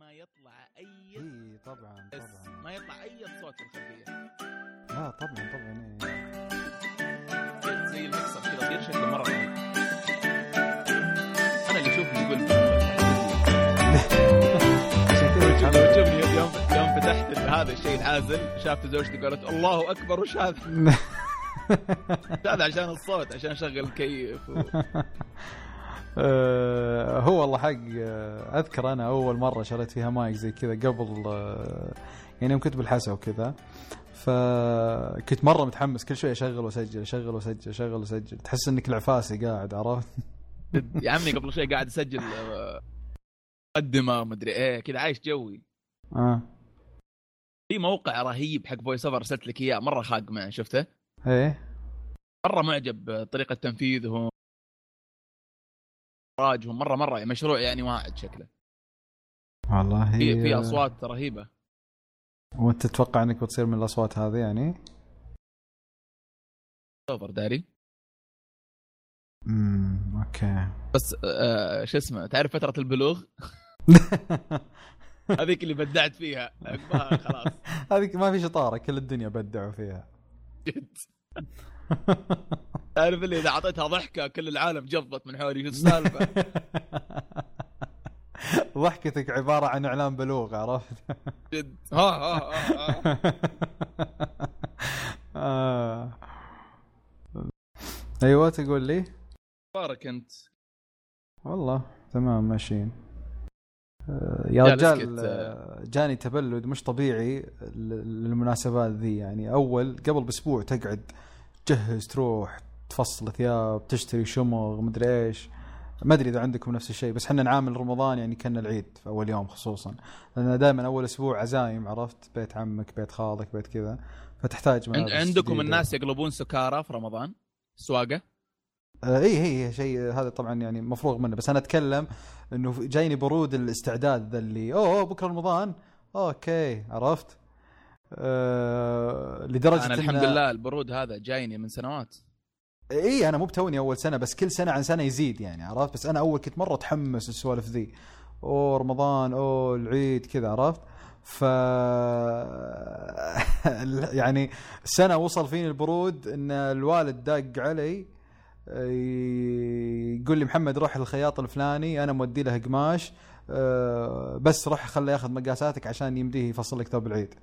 ما يطلع أي اي طبعا طبعا ما يطلع أي صوت في الخلفية لا طبعا طبعا إيه. زي المكسر كذا غير شكله مرة رهيب. أنا اللي يشوفني يقول يوم يوم فتحت هذا الشيء العازل شافت زوجتي قالت الله أكبر وش هذا؟ هذا عشان الصوت عشان أشغل الكيف و... آه، هو والله حق آه، أذكر أنا أول مرة شريت فيها مايك زي كذا قبل آه، يعني يوم كنت بالحسا وكذا. فكنت مرة متحمس كل شوي أشغل وأسجل أشغل وأسجل أشغل وأسجل. تحس إنك العفاسي قاعد عرفت؟ يا عمي قبل شوي قاعد أسجل مقدمه مدري إيه كذا عايش جوي. آه. في موقع رهيب حق voice over ارسلت لك إياه مرة خاق معه شفته؟ إيه. مرة معجب بطريقة تنفيذهم. إخراجهم مرة مرة مشروع يعني واعد شكله. والله في في أصوات رهيبة. وأنت تتوقع إنك بتصير من الأصوات هذه يعني؟ over داري. امم أوكي. بس آه شو اسمه تعرف فترة البلوغ؟ هذيك اللي بدعت فيها. خلاص. هذيك ما في شطارة كل الدنيا بدعوا فيها. جد. تعرف اللي إذا أعطيتها ضحكة كل العالم جضت من حولي شو السالفة ضحكتك عبارة عن إعلان بلوغ عرفت؟ جد ها ها ها, ها. آه. أيوه تقول لي بارك أنت والله تمام ماشيين آه، يا رجال آه، جاني تبلد مش طبيعي للمناسبات ذي يعني أول قبل بأسبوع تقعد تجهز تروح تفصل ثياب تشتري شمغ مدري إيش. ما أدري إذا عندكم نفس الشيء بس إحنا نعامل رمضان يعني كأن العيد في أول يوم خصوصا. لأن دائما أول أسبوع عزايم عرفت؟ بيت عمك بيت خالك بيت كذا. فتحتاج عند- عندكم جديدة. الناس يقلبون سكارى في رمضان؟ سواقة؟ آه، اي هي هي شيء هذا طبعا يعني مفروغ منه. بس أنا أتكلم إنه جايني برود الاستعداد ذا اللي أوه أوه، بكرة رمضان. أوكي عرفت؟ آه لدرجة أنا إن- الحمد لله البرود هذا جايني من سنوات. إي أنا مو بتوني أول سنة بس كل سنة عن سنة يزيد يعني عرفت؟ بس أنا أول كنت مرة أتحمس السوالف ذي. اوه رمضان اوه العيد كذا عرفت؟ ف يعني السنة وصل فيني البرود إن الوالد داق علي يقول لي محمد روح للخياط الفلاني أنا مودي له قماش أه، بس روح خله ياخذ مقاساتك عشان يمديه يفصل لك ثوب العيد.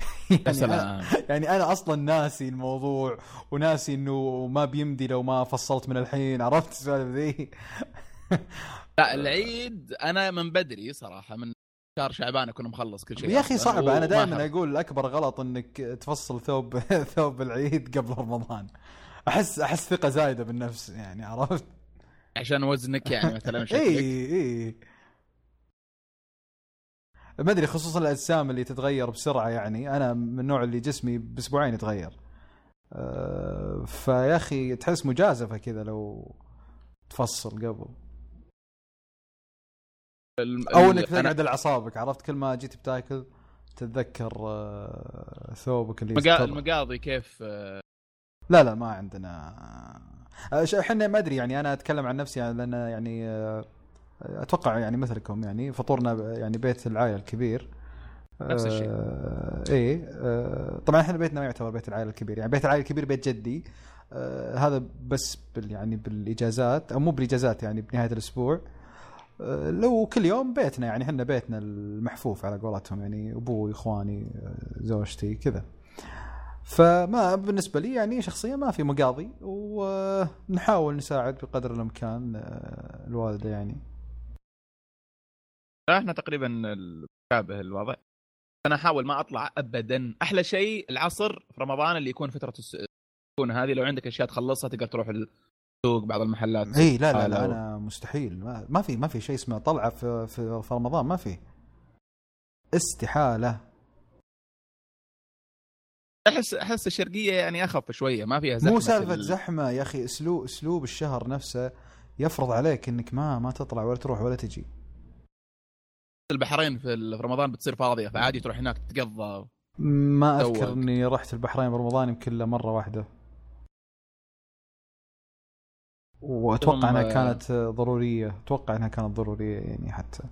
يعني سلام يعني أنا أصلا ناسي الموضوع وناسي إنه ما بيمدي لو ما فصلت من الحين عرفت السوالف ذي؟ لا العيد أنا من بدري صراحة من شهر شعبان أكون مخلص كل شيء يا أخي صعبه أنا دائما. أقول اكبر غلط إنك تفصل ثوب ثوب العيد قبل رمضان. أحس أحس ثقة زايدة بالنفس يعني عرفت؟ عشان وزنك يعني مثلا اي شكلك. اي ما أدري خصوصا الأجسام اللي تتغير بسرعة يعني. أنا من النوع اللي جسمي بأسبوعين يتغير. أه، فيا أخي تحس مجازفة كذا لو تفصل قبل. أو إنك تقعد أعصابك. عرفت كل ما جيت بتاكل تتذكر آه، ثوبك اللي يستر. المقاضي كيف آه، لا لا ما عندنا. آه، إحنا ما أدري يعني أنا أتكلم عن نفسي يعني لأن يعني آه، أتوقع يعني مثلكم يعني فطورنا يعني بيت العائلة الكبير. نفس الشيء. آه إيه آه طبعا إحنا بيتنا ما يعتبر بيت العائلة الكبير. يعني بيت العائلة الكبير بيت جدي. آه هذا بس بال يعني بالإجازات أو مو بالإجازات يعني بنهاية الأسبوع. آه لو كل يوم بيتنا يعني إحنا بيتنا المحفوف على قولتهم يعني أبوي إخواني آه، زوجتي كذا. فما بالنسبة لي يعني شخصيا ما في مقاضي ونحاول نساعد بقدر الإمكان الوالدة يعني. إحنا تقريبا مشابه الوضع أنا أحاول ما أطلع ابدا. أحلى شيء العصر في رمضان اللي يكون فترة الس- تكون هذه. لو عندك أشياء تخلصها تقدر تروح السوق بعض المحلات. إي لا لا, لا و- أنا مستحيل. ما, ما في ما في شيء اسمه طلعة في, في, في رمضان ما في. استحالة. أحس أحس الشرقية يعني أخف شوية ما فيها زحمة مو سالفه ال- زحمة يا أخي اسلوب أسلوب الشهر نفسه يفرض عليك إنك ما ما تطلع ولا تروح ولا تجي. البحرين في رمضان بتصير فاضية فعادي تروح هناك تتقضى ما أذكر. إني رحت البحرين برمضان يمكن إلا مرة واحدة وأتوقع إنها كانت ضرورية أتوقع إنها كانت ضرورية يعني حتى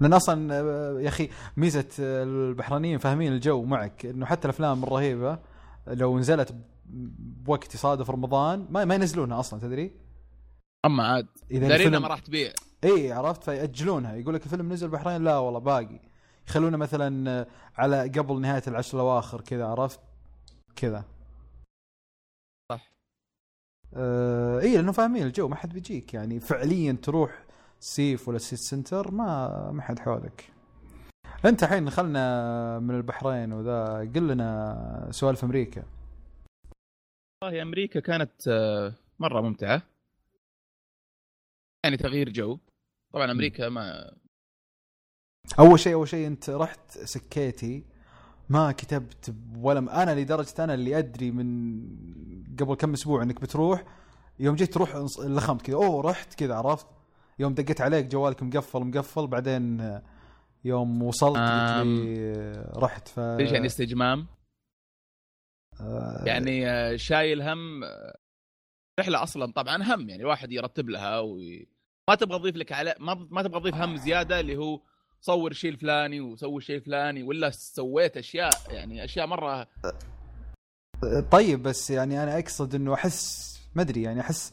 لأن أصلا آه، يا أخي ميزة البحرينيين فاهمين الجو معك إنه حتى الأفلام الرهيبة لو نزلت بوقت يصادف رمضان ما ما ينزلونها أصلا تدري؟ أما عاد إذا الفيلم ما راح تبيع إي عرفت؟ فيأجلونها. يقول لك الفيلم نزل البحرين لا والله باقي. يخلونه مثلا على قبل نهاية العشر الأواخر كذا عرفت؟ كذا. صح. آه إي لأنه فاهمين الجو ما حد بيجيك. يعني فعليا تروح سيف ولا سيتي سنتر ما ما حد حولك. أنت الحين خلنا من البحرين وذا قل لنا سوالف أمريكا. والله أمريكا كانت آه، مرة ممتعة. يعني تغيير جو. طبعا أمريكا ما أول شيء أول شيء أنت رحت سكيتي ما كتبت ولا أنا لدرجة أنا اللي أدري من قبل كم أسبوع إنك بتروح يوم جيت تروح لخمت كذا أوه رحت كذا عرفت؟ يوم دقيت عليك جوالك مقفل مقفل بعدين يوم وصلت قلت لي رحت ف ليش يعني استجمام؟ آه، يعني آه، شايل هم آه، رحلة أصلا طبعا هم يعني واحد يرتب لها وي... ما تبغى تضيف لك على ما ما تبغى تضيف هم زيادة اللي هو صور شيء الفلاني وسوي شيء الفلاني ولا سويت أشياء يعني أشياء مرة طيب بس يعني أنا أقصد إنه أحس ما أدري يعني أحس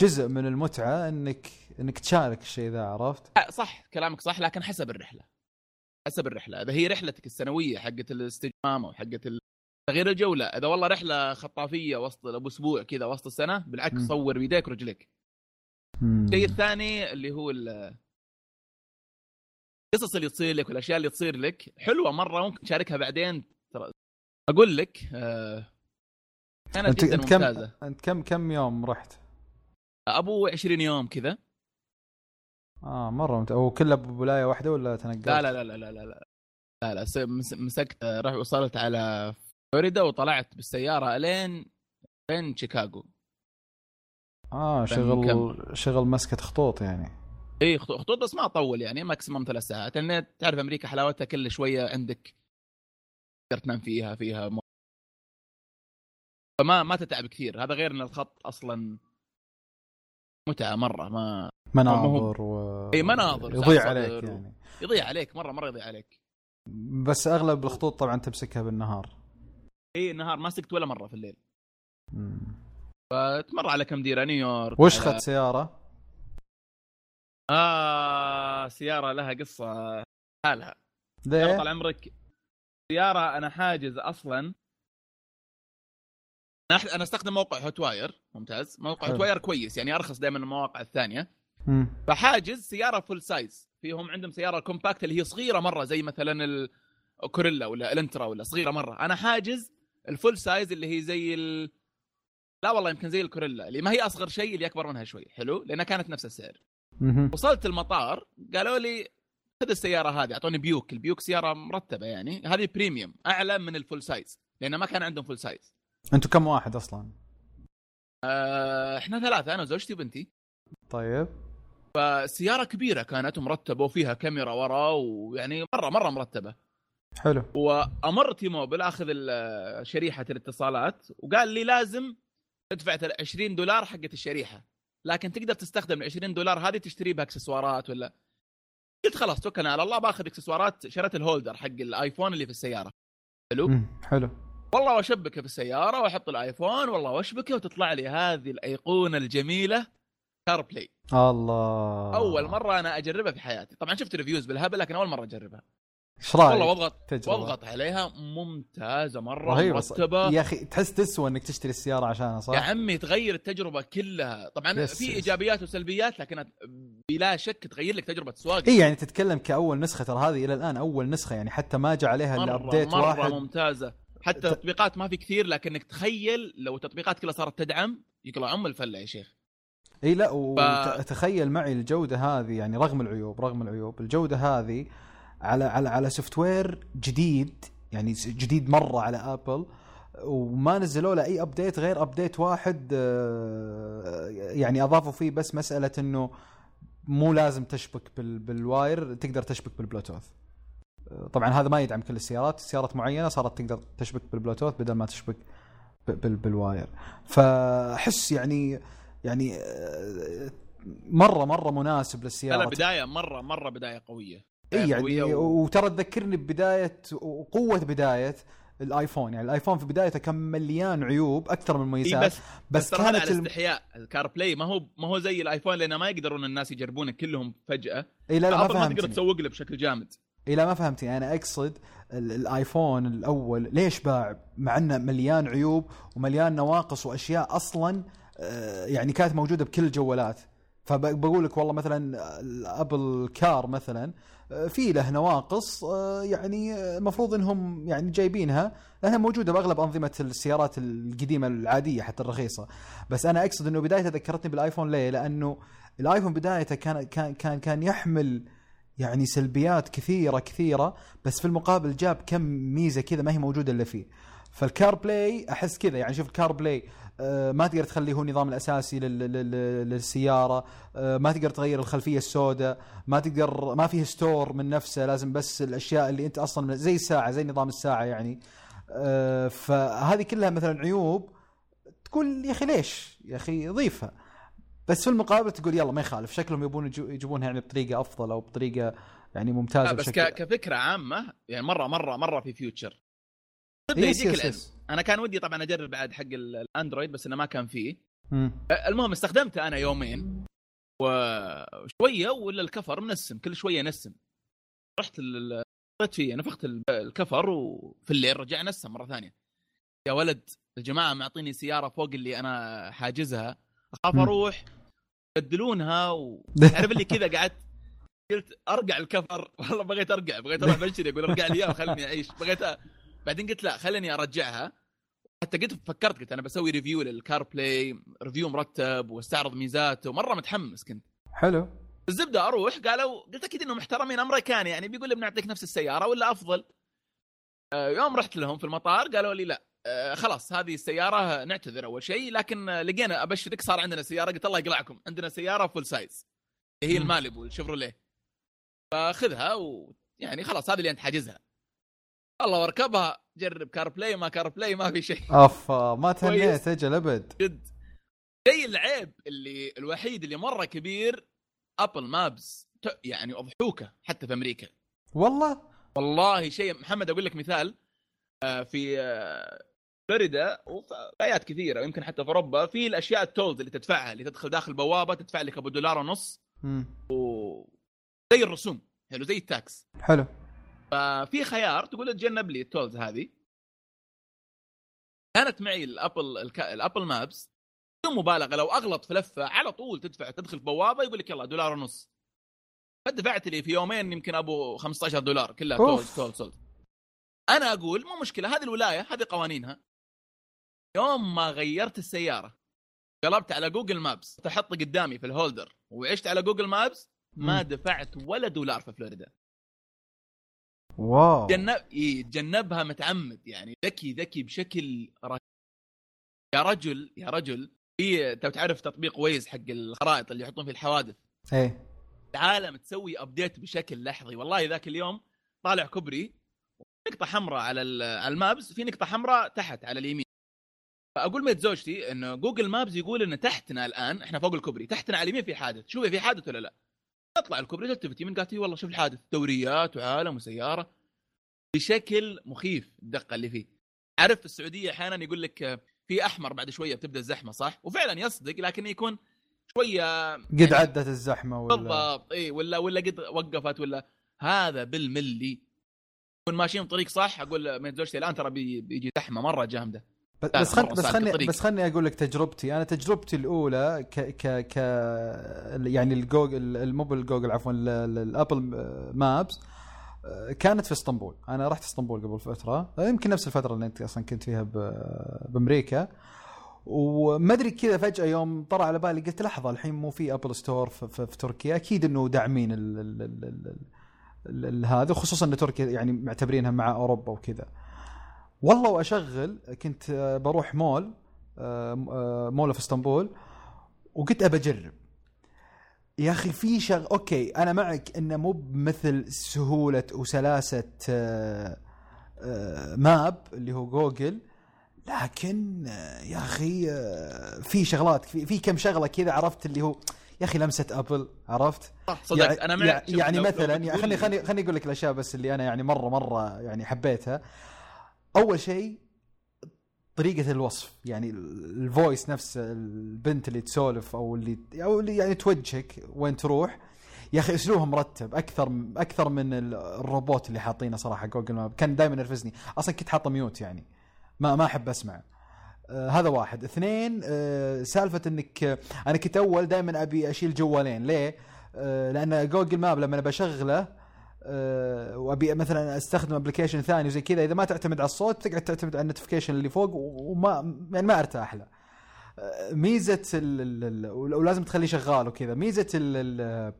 جزء من المتعة انك إنك تشارك الشيء ذا عرفت؟ صح كلامك صح لكن حسب الرحلة حسب الرحلة إذا هي رحلتك السنوية حقت الاستجمام أو حقت تغيير الجو لا إذا والله رحلة خطافية وسط ابو أسبوع كذا وسط السنة بالعكس. صور بيديك ورجليك. الشيء الثاني اللي هو القصص اللي تصير لك والأشياء اللي تصير لك حلوة مرة ممكن تشاركها بعدين. ترى أقول لك آه، كانت أنت جدا كم ممتازة. أنت كم كم يوم رحت؟ أبو 20 يوم كذا. آه مرة ممتاز وكلها بولاية واحدة ولا تنقلت؟ لا لا لا لا لا لا لا, لا مسكت آه، رحت وصلت على فلوريدا وطلعت بالسيارة الين لين شيكاغو. آه كم- شغل شغل مسكة خطوط يعني. إي خطو- خطوط بس ما اطول يعني maximum ثلاث ساعات. لأن تعرف أمريكا حلاوتها كل شوية عندك تقدر تنام فيها فيها م... فما ما تتعب كثير. هذا غير إن الخط أصلا متعة مرة ما مناظر و إي مناظر يضيع عليك يعني. يضيع عليك مره مرة يضيع عليك. بس أغلب الخطوط طبعا تمسكها بالنهار. إي النهار ما سكت ولا مرة في الليل. مم. فتمر على كم ديرة نيويورك وش على- خذ سيارة؟ آه سيارة لها قصة حالها. ليه؟ طال عمرك. سيارة أنا حاجز أح- أنا أستخدم موقع Hotwire ممتاز. موقع. Hotwire كويس يعني أرخص دائما من المواقع الثانية. مم. فحاجز سيارة full size فيهم عندهم سيارة compact اللي هي صغيرة مرة زي مثلا الكورولا ولا الالنترا ولا صغيرة مرة. أنا حاجز ال full size اللي هي زي ال... لا والله يمكن زي الكورولا اللي ما هي أصغر شيء اللي أكبر منها شوي. حلو؟ لأنها كانت نفس السعر. وصلت المطار قالوا لي خذ السيارة هذه أعطوني Buick ال Buick سيارة مرتبة يعني هذه premium أعلى من ال full size لأن ما كان عندهم full size أنتوا كم واحد أصلا؟ آه إحنا ثلاثة أنا وزوجتي وبنتي. طيب. فالسيارة كبيرة كانت مرتبه وفيها كاميرا ورا ويعني مرة مرة مرتبة. حلو. وامر T-Mobile اخذ شريحة الاتصالات وقال لي لازم تدفع تل- 20 دولار حقت الشريحة. لكن تقدر تستخدم ال 20 دولار هذه تشتري بها اكسسوارات ولا؟ قلت خلاص توكلنا على الله باخذ اكسسوارات شريت ال holder حق ال iPhone اللي في السيارة. حلو. حلو. والله واشبكه في السيارة واحط ال iPhone والله واشبكه وتطلع لي هذه الايقونة الجميلة. CarPlay الله. أول مرة أنا أجربها في حياتي. طبعا شفت reviews بالهبل لكن أول مرة أجربها. إيش رايك؟ والله واضغط. واضغط عليها ممتازة مرة رهيبة مرتبة يا أخي تحس تسوى إنك تشتري السيارة عشانها صح؟ يا عمي تغير التجربة كلها طبعا yes، في yes. إيجابيات وسلبيات لكن بلا شك تغير لك تجربة السواقه إي يعني تتكلم كأول نسخة ترى هذه إلى الآن أول نسخة يعني حتى ما جاء عليها إلا مرة update مرة واحد ممتازة حتى ت- تطبيقات ما في كثير لكنك تخيل لو التطبيقات كلها صارت تدعم يقلع ام الفلة يا شيخ إي لا وتخيل معي الجودة هذه يعني رغم العيوب رغم العيوب الجودة هذه على على على software جديد يعني جديد مرة على Apple وما نزلوا له أي update غير update واحد آه، يعني أضافوا فيه بس مسألة إنه مو لازم تشبك بال بال wire تقدر تشبك بالبلوتوث. طبعا هذا ما يدعم كل السيارات سيارات معينة صارت تقدر تشبك بالبلوتوث بدل ما تشبك بال wire. فأحس يعني يعني آه، مرة مرة مناسب لا لا بداية مرة مرة بداية قوية. اي يعني قوية و- وترى تذكرني ببداية وقوه بداية ال iPhone. يعني ال iPhone في بدايته كان مليان عيوب أكثر من إيه مميزات بس بس, ترى هذا كانت على. استحياء. ال CarPlay ما هو ما هو زي ال iPhone لأن ما يقدرون الناس يجربونه كلهم فجأة. اي لا لا ما Apple ما تقدر تسوق له بشكل جامد. اي لا ما فهمتني. أنا أقصد ال- ال iPhone الأول ليش باع؟ مع إنه مليان عيوب ومليان نواقص وأشياء أصلا آه، يعني كانت موجودة بكل الجوالات. فبقول لك والله مثلا الأبل كار مثلا آه، في له نواقص آه، يعني آه، المفروض إنهم يعني جايبينها. لأنها موجودة بأغلب أنظمة السيارات القديمة العادية حتى الرخيصة. بس أنا أقصد إنه بدايته ذكرتني بالآيفون ليه؟ لأنه الآيفون بدايته كان كان كان كان يحمل يعني سلبيات كثيرة كثيرة. بس في المقابل جاب كم ميزة كذا ما هي موجودة إلا فيه. فال CarPlay أحس كذا يعني شوف ال CarPlay آه، ما تقدر تخليه هو النظام الأساسي لل- لل- لل- للسيارة. آه، ما تقدر تغير الخلفية السوداء. ما تقدر ما فيه store من نفسه لازم بس الأشياء اللي أنت أصلا زي الساعة زي نظام الساعة يعني. آه، فهذه كلها مثلا عيوب تقول يا أخي ليش؟ يا أخي ضيفها بس في المقابل تقول يلا ما يخالف. شكلهم يبون يجيبونها يعني بطريقة أفضل أو بطريقة يعني ممتازة بس بشكل. كفكرة عامة يعني مرة مرة مرة في فيوتشر تبدا يس يجيك العلم. أنا كان ودي طبعا أجرب بعد حق ال- الأندرويد بس إنه ما كان فيه. مم. المهم استخدمته أنا يومين وشويه ولا الكفر منسم كل شوية نسم رحت حطيت فيه نفخت ال- الكفر وفي الليل رجع نسم مرة ثانية. يا ولد الجماعة معطيني سيارة فوق اللي أنا حاجزها. أخاف. أروح يبدلونها وتعرف اللي كذا قعدت قلت أرجع الكفر. والله بغيت أرجع بغيت أروح بشتري أقول أرجع لي اياه وخلني أعيش. بغيت أ... بعدين قلت لا خليني أرجعها. حتى قلت فكرت قلت أنا بسوي review لل CarPlay review مرتب واستعرض ميزاته مرة متحمس كنت. حلو. الزبدة أروح قالوا قلت أكيد إنهم محترمين أمريكان يعني بيقول لي بنعطيك نفس السيارة ولا أفضل؟ آه، يوم رحت لهم في المطار قالوا لي لا. آه، خلاص هذه السيارة نعتذر أول شيء لكن لقينا أبشرك صار عندنا سيارة قلت الله يقلعكم عندنا سيارة full size هي مم. ال Malibu ال Chevrolet فخذها ويعني خلاص هذه اللي أنت حاجزها. والله واركبها. جرب CarPlay ما CarPlay ما في شيء. اوف ما تهنيت. أجل أبد. جد. شيء العيب اللي الوحيد اللي مرة كبير Apple Maps يعني أضحوكة حتى في أمريكا. والله؟ والله شيء محمد أقول لك مثال. آه، في آه، فلوريدا وفي ولايات كثيرة ويمكن حتى في أوروبا في الأشياء ال tolls اللي تدفعها اللي تدخل داخل بوابة تدفع لك أبو دولار ونص. مم. زي الرسوم حلو زي ال tax. حلو. ففي خيار تقول له تجنب لي ال tolls هذه. كانت معي ال Apple الك... ال Apple Maps. بدون مبالغة لو أغلط في لفة على طول تدفع تدخل في بوابة يقول لك يلا دولار ونص. فدفعت لي في يومين يمكن أبو 15 دولار كلها. tolls tolls tolls. أنا أقول مو مشكلة هذه الولاية هذه قوانينها. يوم ما غيرت السيارة قلبت على Google Maps تحط قدامي في ال holder وعشت على Google Maps ما. دفعت ولا دولار في فلوريدا. واو. تجنب يتجنبها متعمد يعني ذكي ذكي بشكل رهيب. يا رجل يا رجل. في أنت تعرف تطبيق Waze حق الخرائط اللي يحطون فيه الحوادث؟ إيه. العالم تسوي update بشكل لحظي. والله ذاك اليوم طالع كوبري نقطة حمراء على على ال Maps في نقطة حمراء تحت على اليمين. فأقول ميت زوجتي إنه Google Maps يقول ان تحتنا الآن إحنا فوق الكوبري تحتنا على اليمين في حادث. شوفي في حادث ولا لا. تطلع الكوبري تلتفتي من قالت لي والله شوف الحادث. دوريات وعالم وسيارة. بشكل مخيف الدقة اللي فيه. عارف في السعودية أحيانا يقول لك في أحمر بعد شوية بتبدأ الزحمة صح؟ وفعلا يصدق لكن يكون شوية قد يعني عدت الزحمة ولا؟ بالضبط إي ولا ولا قد وقفت ولا. هذا بالملي. نكون ماشيين طريق صح أقول من زوجتي الآن ترى بي- بيجي زحمة مرة جامدة. بس خل بس خلني. بس خلني أقول لك تجربتي. أنا تجربتي الأولى ك ك ك يعني الجوجل الموبل جوجل عفوا ال- ال- ال Apple Maps آه، كانت في إسطنبول. أنا رحت إسطنبول قبل فترة. آه، يمكن نفس الفترة اللي أنت أصلا كنت فيها ب- بأمريكا. وما أدري كذا فجأة يوم طرى على بالي قلت لحظة الحين مو في Apple Store في, في, في تركيا. أكيد إنه داعمين هذا خصوصا إن تركيا يعني معتبرينها مع أوروبا وكذا. والله وأشغل كنت آه، بروح مول آه، آه، مول في إسطنبول وقلت أبى أجرب. يا أخي في شغ okay أنا معك إنه مو بمثل سهولة وسلاسة Map اللي هو جوجل لكن يا أخي في شغلات في, في كم شغلة كذا عرفت اللي هو يا أخي لمسة Apple عرفت؟ صح صدق يعني أنا معك. يعني مثلا يعني بتقول خليني لي- خليني خليني أقول لك الأشياء بس اللي أنا يعني مرة مرة يعني حبيتها. أول شيء طريقة الوصف يعني ال- ال voice نفس البنت اللي تسولف أو اللي أو اللي يعني توجهك وين تروح. يا أخي أسلوبهم مرتب أكثر أكثر من ال- الروبوت اللي حاطينه صراحة Google Map. كان دائما ينرفزني. أصلا كنت حاطه mute يعني. ما ما أحب اسمع آه هذا واحد. اثنين آه سالفة إنك آه أنا كنت أول دائما أبي أشيل جوالين. ليه؟ آه لأن Google Map لما أنا بشغله وأبي مثلا أستخدم application ثاني وزي كذا إذا ما تعتمد على الصوت تقعد تعتمد على ال notification اللي فوق وما يعني ما أرتاح له. آه، ميزة ولازم تخليه شغال وكذا. ميزة ال ال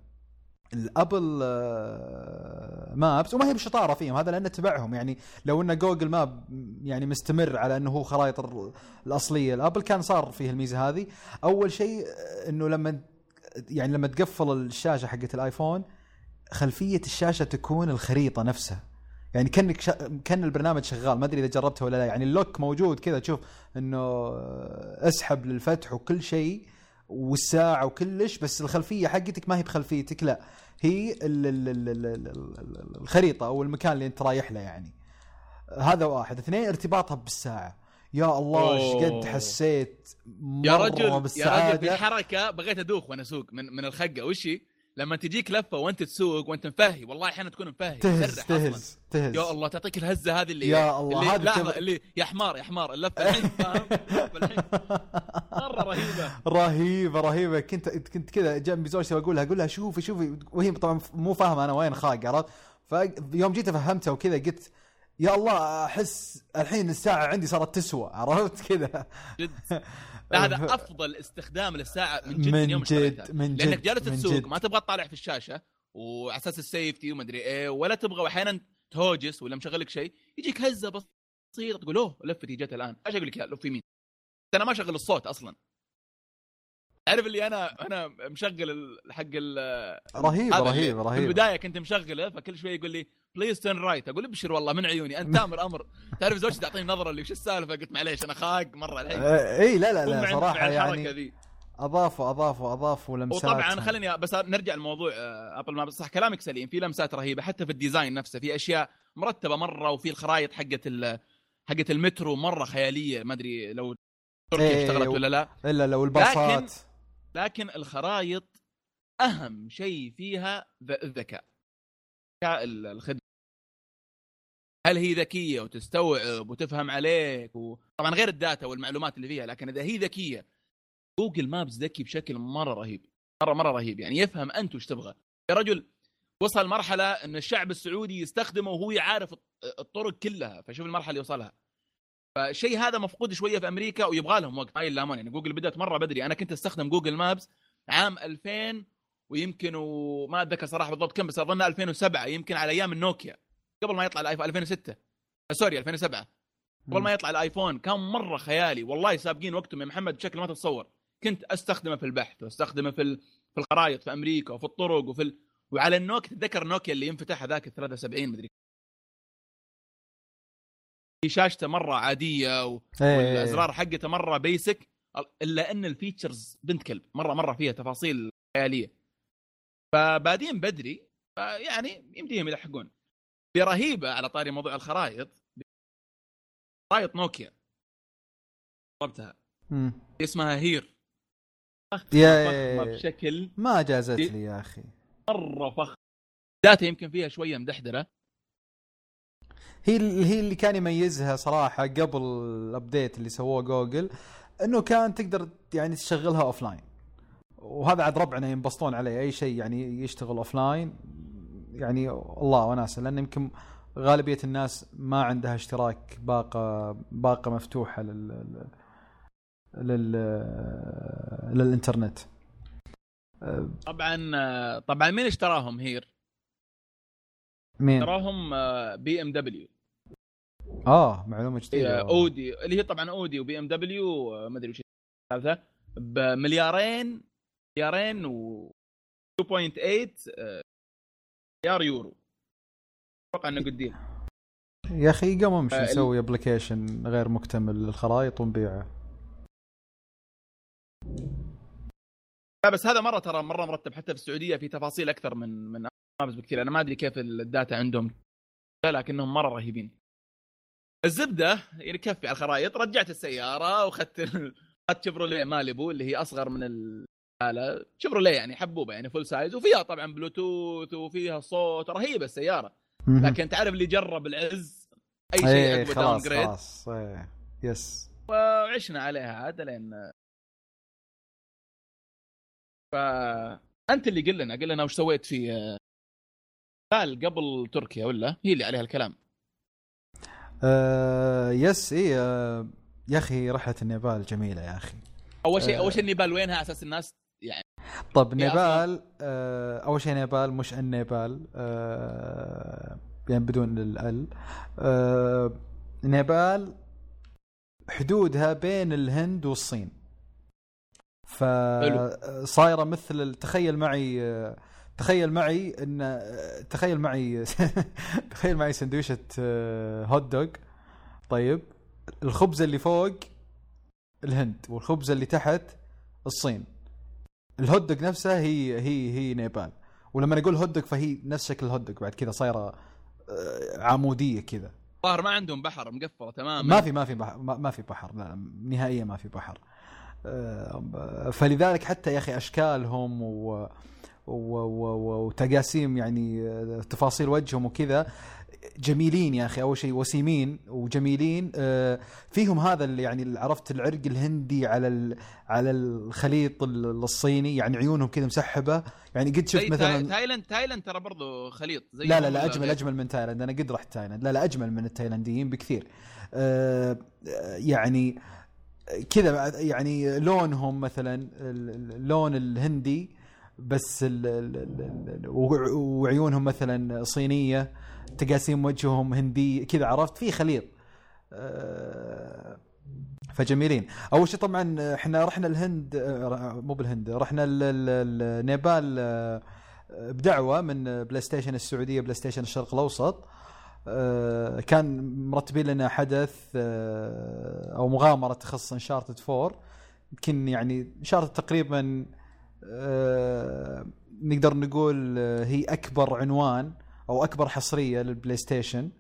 ال Apple آه، Maps وما هي بشطارة فيهم هذا لأن تبعهم. يعني لو إن Google Map يعني مستمر على إنه هو خرائط ال- الأصلية ال Apple كان صار فيه الميزة هذه. أول شيء آه، إنه لما يعني لما تقفل الشاشة حقت الآيفون خلفية الشاشة تكون الخريطة نفسها. يعني كأنك شا... كأن البرنامج شغال. ما أدري إذا جربته ولا لا. يعني اللوك موجود كذا. تشوف إنه أسحب للفتح وكل شيء والساعة وكلش بس الخلفية حقتك ما هي بخلفيتك. لا هي ال ال ال ال ال ال الخريطة أو المكان اللي أنت رايح له يعني. هذا واحد. اثنين ارتباطها بالساعة. يا الله إيش قد. حسيت يا رجل يا رجل في بالسعادة. الحركه بغيت أدوخ وأنا أسوق من من الخقة. وش هي؟ لما تجيك لفة وانت تسوق وانت مفهي والله أحيانا تكون مفهي تهز. تهز تهز. يا الله تعطيك الهزة هذه اللي يا الله، اللي هذه لحظة اللي يا حمار يا حمار اللفة الحين فاهم؟ مرة رهيبة. رهيبة رهيبة. كنت كنت كذا جنبي زوجتي واقول لها أقول لها شوفي شوفي. وهي طبعا مو فاهمة أنا وين خاق عرفت؟ فيوم جيت افهمتها وكذا قلت يا الله أحس الحين الساعة عندي صارت تسوى عرفت كذا؟ جد. لا هذا أفضل استخدام للساعة من جد من يوم جد. من جد لأنك جالس تسوق. ما تبغى تطالع في الشاشة وعلى أساس ال safety وما أدري إيه ولا تبغى وأحيانا تهوجس ولا مشغل لك شيء يجيك هزة بسيطة تقول أوه left جت الآن. أيش أقول لك يا لف يمين أنا ما أشغل الصوت أصلا. تعرف اللي أنا أنا مشغل حق هذا اللي رهيبه في البداية كنت مشغله فكل شوي يقول لي please turn right أقول ابشر والله من عيوني. أنت تامر أمر. تعرف زوجتي تعطيني نظرة اللي وش السالفة؟ قلت معليش أنا خاق مرة الحين. اي لا لا لا عند- صراحة يعني ذي. أضافوا أضافوا أضافوا لمسات. وطبعا خليني بس نرجع لموضوع آه، Apple Map. صح كلامك سليم في لمسات رهيبة حتى في ال design نفسه في أشياء مرتبة مرة وفي الخرائط حقت حقت المترو مرة خيالية. ما أدري لو تركيا إيه، اشتغلت ولا لا. إلا لو الباصات. لكن الخرائط أهم شيء فيها الذكاء. ذكاء ال- الخدمة. هل هي ذكية وتستوعب وتفهم عليك و... طبعا غير الداتا والمعلومات اللي فيها لكن إذا هي ذكية Google Maps ذكي بشكل مرة رهيب. مرة مرة رهيب. يعني يفهم أنت وش تبغى. يا رجل وصل مرحلة إن الشعب السعودي يستخدمه وهو يعرف الط- الطرق كلها فشوف المرحلة اللي وصلها. فالشيء هذا مفقود شوية في أمريكا ويبغى لهم وقت. ما يلامون يعني جوجل بدأت مرة بدري. أنا كنت أستخدم Google Maps عام 2000 ويمكن وما أتذكر صراحة بالضبط كم بس أظن 2007 يمكن على أيام النوكيا قبل ما يطلع الآيفون 2006 آه، sorry 2007 قبل ما يطلع الآيفون كان مرة خيالي. والله سابقين وقتهم يا محمد بشكل ما تتصور. كنت أستخدمه في البحث وأستخدمه في ال- في الخرائط في أمريكا وفي الطرق وفي ال... وعلى النوكيا تتذكر نوكيا اللي ينفتح هذاك ال 73 مدري شاشته مرة عادية و... إيه. والأزرار حقته مرة basic إلا إن الفيتشرز بنت كلب مرة مرة فيها تفاصيل خيالية. فبادين بدري يعني يمديهم يلحقون. برهيبة على طاري موضوع الخرائط. خرائط نوكيا. مم. اسمها هير. يا بشكل ما جازت لي يا أخي. مرة فخم داتا يمكن فيها شوية مدحدرة. هي هي اللي كان يميزها صراحة قبل الابديت اللي سووه جوجل إنه كان تقدر يعني تشغلها offline وهذا عاد ربعنا ينبسطون عليه أي شيء يعني يشتغل offline يعني الله وناسة لأن يمكن غالبية الناس ما عندها اشتراك باقة باقة مفتوحة لل لل للإنترنت. طبعا طبعا مين اشتراهم؟ HERE؟ مين؟ اشتراهم BMW. آه معلومة جديدة أودي اللي هي طبعا أودي و BMW ما أدري وش الثالثه بمليارين مليارين و 2.8 آه، مليار يورو. أتوقع إنه قديم يا أخي امشي آه، نسوي application غير مكتمل للخرائط ونبيعه. لا بس هذا مرة ترى مرة مرتب حتى في السعودية في تفاصيل أكثر من من Maps بكثير. أنا ما أدري كيف الداتا عندهم لكنهم مرة رهيبين. الزبدة يعني كفي على الخرائط. رجعت السيارة وأخذت أخذت شيفروليه ماليبو اللي هي أصغر من الآلة شيفروليه يعني حبوبة يعني full size وفيها طبعا بلوتوث وفيها صوت رهيبة السيارة. لكن تعرف اللي جرب العز؟ أي شيء إيه عقبه down خلاص grade خلاص. إيه yes وعشنا عليها عاد لين فانت اللي قل لنا قل لنا وش سويت في قال قبل تركيا ولا هي اللي عليها الكلام؟ آه yes إيه آه يا أخي رحلة النيبال جميلة يا أخي. أول شيء آه. أول شيء النيبال وينها؟ أساس الناس يعني طب نيبال آه أول شيء نيبال مش النيبال آه يعني بدون ال آه نيبال حدودها بين الهند والصين. فصايره مثل تخيل معي آه، تخيل معي إن آه، تخيل معي تخيل معي سندويشة آه، hot dog طيب الخبز اللي فوق الهند والخبز اللي تحت الصين. ال hot dog نفسها هي هي هي نيبال. ولما نقول hot dog فهي نفس شكل ال hot dog بعد كذا صايرة آه، عمودية كذا. ظاهر ما عندهم بحر مقفلة تماما. ما في ما في بحر ما في بحر لا نهائيا ما في بحر. آه، فلذلك حتى يا أخي أشكالهم و- وتقاسيم يعني آه، تفاصيل وجههم وكذا. جميلين يا أخي أول شيء وسيمين وجميلين. آه، فيهم هذا اللي يعني عرفت العرق الهندي على على الخليط ال- الصيني يعني عيونهم كذا مسحبة. يعني قد شفت مثلا تاي- تايلاند تايلاند ترى برضو خليط زي لا لا لا اجمل أجمل من تايلاند. أنا قد رحت تايلاند. لا لا أجمل من التايلانديين بكثير. آه، يعني كذا يعني لونهم مثلا ال- اللون الهندي بس ال ال ال وع- وعيونهم مثلا صينية تقاسيم وجههم هندي كذا عرفت؟ في خليط. آه، فجميلين. أول شيء طبعا إحنا رحنا الهند آه، مو بالهند رحنا ال- ال- النيبال آه، بدعوة من PlayStation السعودية PlayStation الشرق الأوسط. كان مرتبين لنا حدث أو مغامرة تخص Uncharted 4 يمكن يعني Uncharted تقريبا نقدر نقول آه، هي أكبر عنوان أو أكبر حصرية لل PlayStation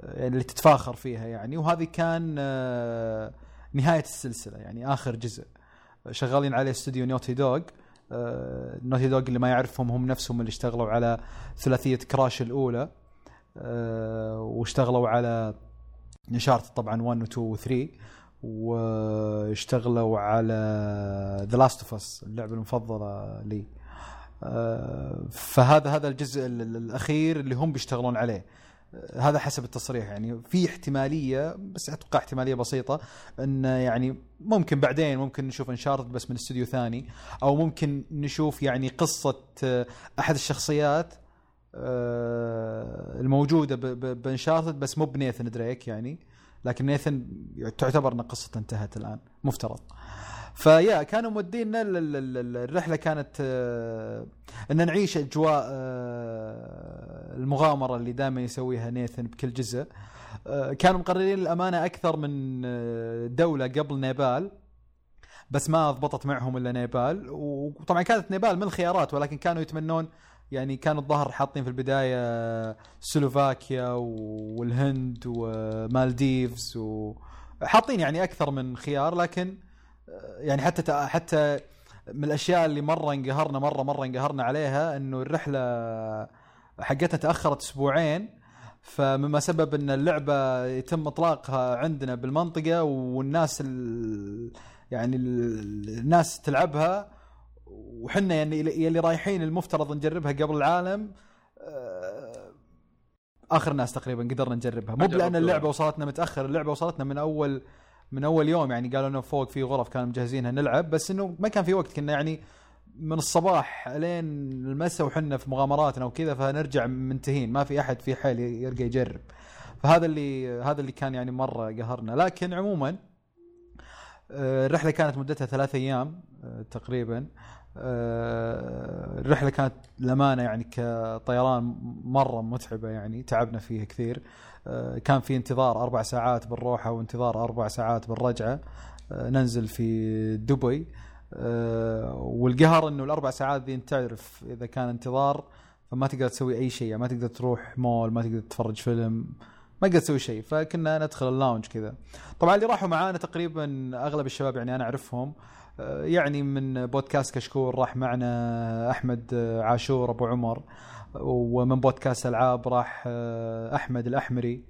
آه، يعني اللي تتفاخر فيها يعني. وهذه كان آه، نهاية السلسلة يعني آخر جزء. شغالين عليه استوديو Naughty Dog. آه، Naughty Dog اللي ما يعرفهم هم نفسهم اللي اشتغلوا على ثلاثية Crash الأولى. آه، واشتغلوا على Uncharted طبعا 1 و 2 و 3 واشتغلوا على The Last of Us اللعبة المفضلة لي. آه، فهذا هذا الجزء ال- ال- الأخير اللي هم بيشتغلون عليه. آه، هذا حسب التصريح يعني في احتمالية بس أتوقع احتمالية بسيطة إن يعني ممكن بعدين ممكن نشوف انشارت بس من استوديو ثاني أو ممكن نشوف يعني قصة آه، أحد الشخصيات الموجودة بأنشارتد بس مو بنيثن دريك يعني. لكن نيثن تعتبر إن قصته انتهت الآن مفترض. فيا كانوا مودينا ال- ال- ال- الرحلة كانت آه، إن نعيش أجواء آه، المغامرة اللي دائما يسويها نيثن بكل جزء. آه، كانوا مقررين الامانه أكثر من دولة قبل نيبال بس ما ضبطت معهم إلا نيبال. وطبعا كانت نيبال من الخيارات ولكن كانوا يتمنون يعني كانوا الظاهر حاطين في البداية سلوفاكيا والهند ومالديفز وحاطين يعني أكثر من خيار لكن آه، يعني حتى حتى من الأشياء اللي مرة انقهرنا مرة مرة انقهرنا عليها إنه الرحلة حقتنا تأخرت أسبوعين. فمما سبب إن اللعبة يتم إطلاقها عندنا بالمنطقة والناس ال يعني ال- الناس تلعبها. وحنا يعني يلي رايحين المفترض نجربها قبل العالم آه، آخر ناس تقريبا قدرنا نجربها. مو جربتوها. اللعبة وصلتنا متأخر اللعبة وصلتنا من اول من أول يوم يعني قالوا إنه فوق في غرف كانوا مجهزينها نلعب بس إنه ما كان في وقت كنا يعني من الصباح لين المساء وحنا في مغامراتنا وكذا فنرجع منتهين ما في أحد في حيل يرقى يجرب. فهذا اللي هذا اللي كان يعني مرة قهرنا. لكن عموما آه، الرحلة كانت مدتها ثلاث أيام آه، تقريبا. الرحلة كانت للأمانة يعني كطيران مرة متعبة يعني تعبنا فيها كثير. آه، كان في انتظار أربع ساعات بالروحة وانتظار أربع ساعات بالرجعة. آه، ننزل في دبي. آه، والقهر إنه الأربع ساعات ذي أنت تعرف إذا كان انتظار فما تقدر تسوي أي شيء يعني ما تقدر تروح مول ما تقدر تتفرج فيلم ما تقدر تسوي شيء. فكنا ندخل اللاونج كذا. طبعا اللي راحوا معانا تقريبا أغلب الشباب يعني أنا أعرفهم. آه، يعني من بودكاست كشكور راح معنا أحمد عاشور أبو عمر ومن بودكاست ألعاب راح آه، أحمد الأحمري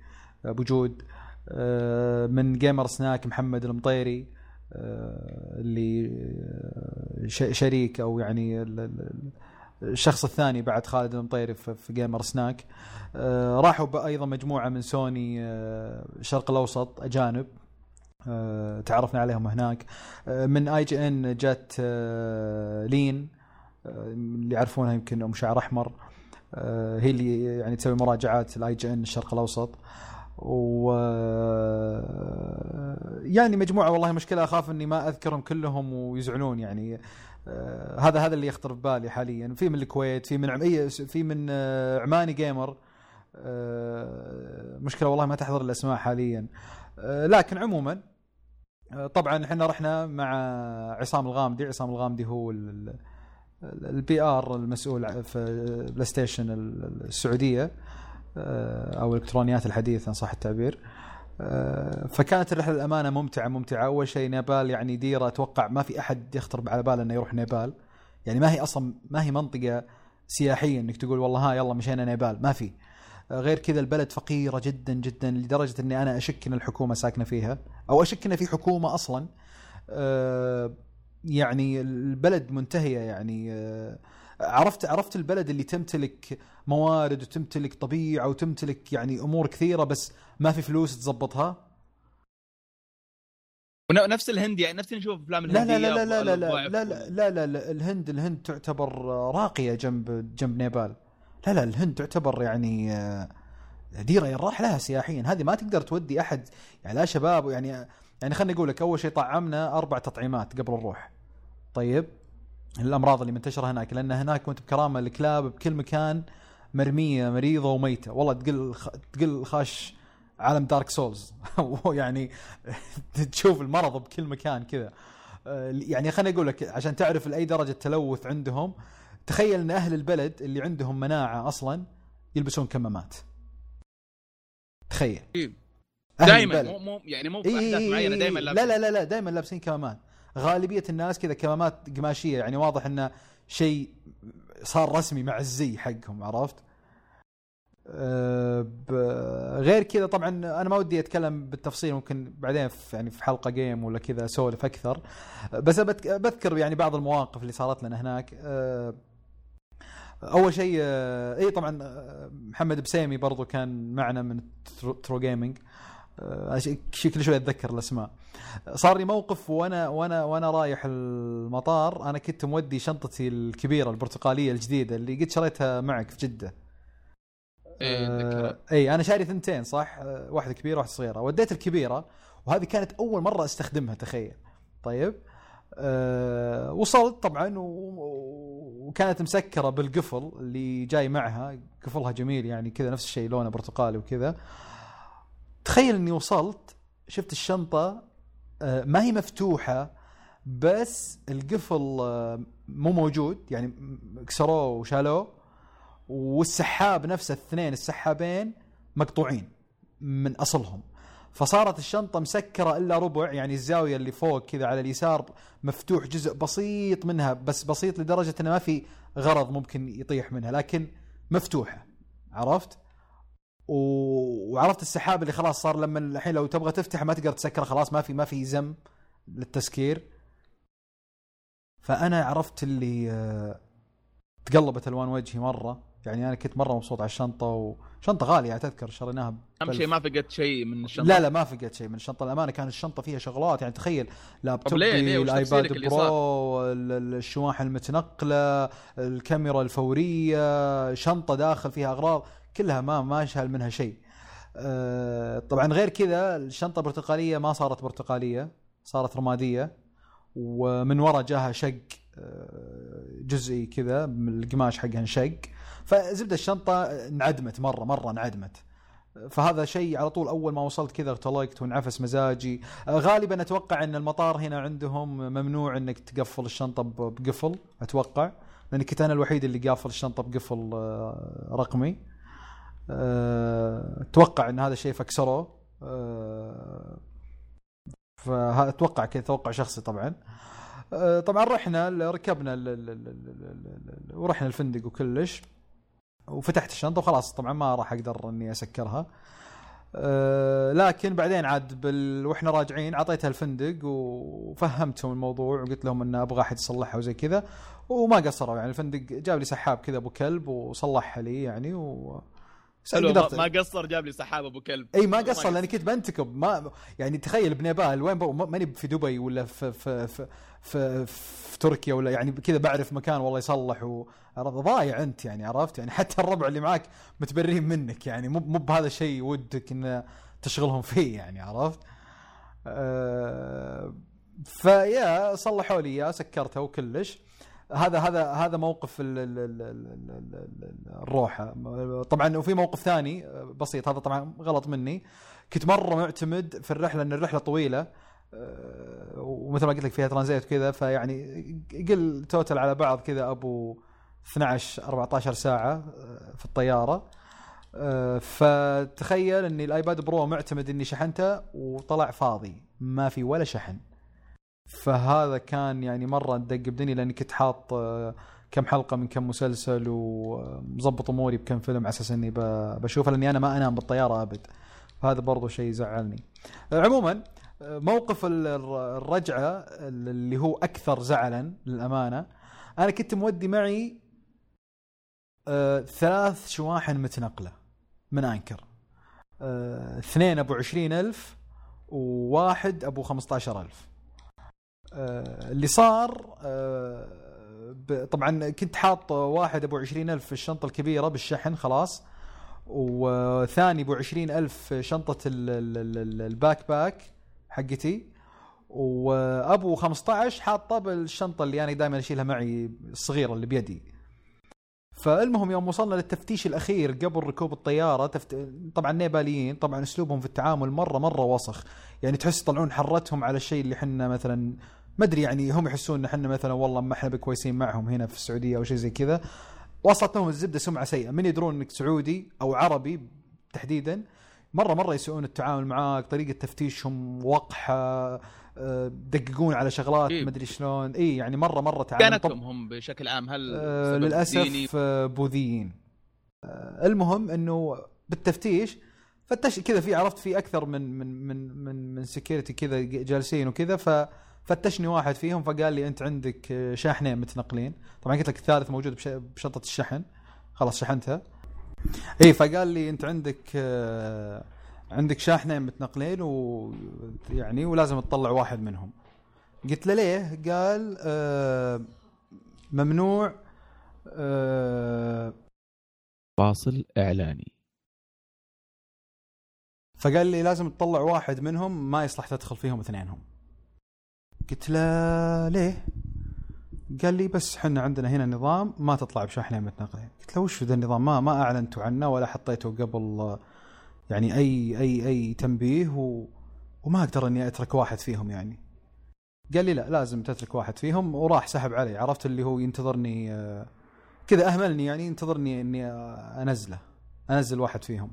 أبو جود آه، من Gamer Snack محمد المطيري آه، اللي شريك أو يعني الشخص الثاني بعد خالد المطيري في Gamer Snack. راحوا أيضا مجموعة من سوني الشرق الأوسط أجانب. تعرفنا عليهم هناك. من IGN جت لين اللي يعرفونها يمكن أم شعر أحمر. آه، هي اللي يعني تسوي مراجعات ال IGN الشرق الأوسط. و يعني مجموعة والله مشكلة أخاف إني ما أذكرهم كلهم ويزعلون يعني. آه هذا هذا اللي يخطر ببالي حاليا. في من الكويت في من عم... في من آه عماني Gamer. آه مشكلة والله ما تحضر الأسماء حاليا. آه لكن عموما آه طبعا إحنا رحنا مع عصام الغامدي. عصام الغامدي هو ال... ال PR المسؤول في PlayStation السعودية آه، أو الالكترونيات الحديثه أن صح التعبير. آه، فكانت الرحلة الأمانة ممتعة ممتعة. أول شيء نيبال يعني ديرة أتوقع ما في أحد يخطر على باله إنه يروح نيبال. يعني ما هي أصلا ما هي منطقة سياحية إنك تقول والله ها يلا مشينا نيبال. ما في. غير كذا البلد فقيره جدا جدا لدرجه اني أنا اشك ان الحكومة ساكنه فيها أو اشك ان في حكومه أصلا يعني البلد منتهيه يعني آه، عرفت عرفت البلد اللي تمتلك موارد وتمتلك طبيعه وتمتلك يعني امور كثيره بس ما في فلوس تزبطها نفس الهند يعني نفس نشوف افلام الهنديه لا لا لا لا لا لا لا لا لا لا لا الهند الهند تعتبر راقيه جنب جنب نيبال لا لا الهند تعتبر يعني آه، ديرة يراح لها سياحيا. هذه ما تقدر تودي أحد يعني لا شباب يعني يعني خليني أقول لك أول شيء طعمنا أربع تطعيمات قبل نروح طيب الأمراض اللي منتشرة هناك لأن هناك وأنت بكرامة الكلاب بكل مكان مرمية مريضة وميتة. والله تقل تقل خاش عالم دارك سولز يعني تشوف المرض بكل مكان كذا. يعني خليني أقول لك عشان تعرف لأي درجة تلوث عندهم تخيل إن أهل البلد اللي عندهم مناعة أصلا يلبسون كمامات. تخيل. دائما مو مو يعني مو في احداث معينة دائما لا لا لا لا دائما لابسين كمامات. غالبية الناس كذا كمامات قماشية يعني واضح إنه شيء صار رسمي مع الزي حقهم عرفت؟ أه غير كذا طبعا أنا ما ودي أتكلم بالتفصيل ممكن بعدين في يعني في حلقة جيم ولا كذا أسولف أكثر. بس بذكر يعني بعض المواقف اللي صارت لنا هناك. أه أول شيء اي طبعا محمد بسيمي برضو كان معنا من True Gaming آه، كل شوي أتذكر الأسماء. صار لي موقف وأنا وأنا وأنا رايح المطار أنا كنت مودي شنطتي الكبيرة البرتقالية الجديدة اللي قد شريتها معك في جدة. اي آه اي أنا شاري ثنتين صح؟ آه، واحدة كبيرة واحدة صغيرة. وديت الكبيرة وهذه كانت أول مرة أستخدمها تخيل. طيب؟ أه وصلت طبعا وكانت مسكرة بالقفل اللي جاي معها. قفلها جميل يعني كذا نفس الشيء لونه برتقالي وكذا. تخيل إني وصلت شفت الشنطة آه، ما هي مفتوحة بس القفل آه، مو موجود. يعني كسروه وشالوه والسحاب نفسه الاثنين السحابين مقطوعين من أصلهم. فصارت الشنطة مسكرة إلا ربع يعني الزاوية اللي فوق كذا على اليسار مفتوح جزء بسيط منها بس بسيط لدرجة إنه ما في غرض ممكن يطيح منها لكن مفتوحة عرفت؟ وعرفت السحاب اللي خلاص صار لما الحين لو تبغى تفتح ما تقدر تسكره خلاص ما في ما في زم للتسكير فأنا عرفت اللي آه، تقلبت ألوان وجهي مرة يعني أنا كنت مرة مبسوط على الشنطة وشنطه غالية يعني تذكر شريناها أهم شيء ما فقدت شيء من الشنطة. لا لا ما فقدت شيء من الشنطة. الأمانة كان الشنطة فيها شغلات يعني تخيل لابتوب الآيباد برو الشواحن المتنقلة الكاميرا الفورية شنطة داخل فيها أغراض كلها ما ما شال منها شيء. آه، طبعا غير كذا الشنطة البرتقاليه ما صارت برتقالية صارت رمادية. ومن ورا جاها شق آه، جزئي كذا من القماش حقها انشق. فزبدة الشنطة انعدمت مرة مرة انعدمت. فهذا شيء على طول أول ما وصلت كذا اغتلقت وانعفس مزاجي. غالبا أتوقع إن المطار هنا عندهم ممنوع إنك تقفل الشنطة بقفل أتوقع. لاني كنت أنا الوحيد اللي قافل الشنطة بقفل آه، رقمي. آه، أتوقع إن هذا الشيء فكسره آه، فاتوقع كذا توقع شخصي طبعا. طبعا رحنا ركبنا ورحنا الفندق وكلش. وفتحت الشنطة وخلاص. طبعا ما راح أقدر إني أسكرها. أه لكن بعدين عاد بال... وإحنا راجعين أعطيتها الفندق وفهمتهم الموضوع وقلت لهم إن أبغى أحد يصلحها وزي كذا. وما قصروا يعني الفندق جاب لي سحاب كذا أبو كلب وصلحها لي يعني و قدرت- ما قصر جاب لي سحاب أبو كلب. إي ما قصر لأني كنت بنتكب ما يعني تخيل بنيبال وين ماني في دبي ولا في في في, في, في تركيا ولا يعني كذا بعرف مكان والله يصلح و؟ ضايع انت يعني عرفت؟ يعني حتى الربع اللي معك متبرين منك يعني مو مو بهذا الشيء ودك إن تشغلهم فيه يعني عرفت؟ أه فيا صلحوا لي اياه سكرته وكلش هذا هذا هذا موقف ال- ال- ال- ال- ال- ال- الروحه طبعا وفي موقف ثاني بسيط هذا طبعا غلط مني. كنت مرة معتمد في الرحلة إن الرحلة طويلة. ومثل ما قلت لك فيها ترانزيت وكذا فيعني قل توتل على بعض كذا أبو 12 14 ساعة أه، في الطيارة. أه، فتخيل إني الآيباد برو معتمد إني شحنته وطلع فاضي ما في ولا شحن. فهذا كان يعني مرة دق بدني لأني كنت حاط كم حلقة من كم مسلسل ومظبط أموري بكم فيلم على أساس إني بشوفه لأني أنا ما أنام بالطيارة أبد. فهذا برضو شيء زعلني عموما موقف ال- الر- الرجعة اللي هو أكثر زعلا للأمانة. أنا كنت مودي معي آه، ثلاث شواحن متنقلة من أنكر. آه، اثنين أبو عشرين ألف وواحد أبو خمسة ألف. آه، اللي صار طبعا كنت حاط واحد أبو عشرين ألف في الشنطة الكبيرة بالشحن خلاص. وثاني أبو عشرين ألف شنطة ال- ال- ال- ال- ال backpack. حقتي. وأبو 15 حاطه بالشنطة اللي أنا دائما أشيلها معي الصغيرة اللي بيدي. فالمهم يوم وصلنا للتفتيش الأخير قبل ركوب الطيارة تفت... طبعا نيباليين طبعا أسلوبهم في التعامل مرة مرة وسخ. يعني تحس يطلعون حرتهم على الشيء اللي حنا مثلا ما أدري يعني هم يحسون إن إحنا مثلا والله ما إحنا بكويسين معهم هنا في السعودية أو شيء زي كذا. وصلت لهم الزبدة سمعة سيئة. من يدرون إنك سعودي أو عربي تحديدا. مرة مرة يسوون التعامل معاك طريقة تفتيشهم وقحة آه، دققون على شغلات إيه. ما ادري شلون. اي يعني مرة مرة تعامل طب- كانتهم هم بشكل عام هل آه،؟ للأسف آه، بوذيين. آه، المهم إنه بالتفتيش فتش كذا في عرفت في أكثر من من من من من سكيورتي كذا جالسين وكذا ففتشني واحد فيهم فقال لي أنت عندك شاحنين متنقلين. طبعا قلت لك الثالث موجود بش- بشنطه الشحن. خلاص شحنتها. اي فقال لي أنت عندك آه، عندك شاحنين متنقلين ويعني ولازم تطلع واحد منهم قلت له ليه؟ قال آه ممنوع آه فاصل إعلاني فقال لي لازم تطلع واحد منهم ما يصلح تدخل فيهم اثنينهم قلت له ليه؟ قال لي بس إحنا عندنا هنا نظام ما تطلع بشاحنين متنقلين قلت له وش ذا النظام؟ ما ما أعلنتوا عنه ولا حطيته قبل يعني اي اي أي تنبيه و وما أقدر إني أترك واحد فيهم يعني. قال لي لا لازم تترك واحد فيهم. وراح سحب علي. عرفت اللي هو ينتظرني آه، كذا أهملني يعني ينتظرني إني أنزله أنزل واحد فيهم.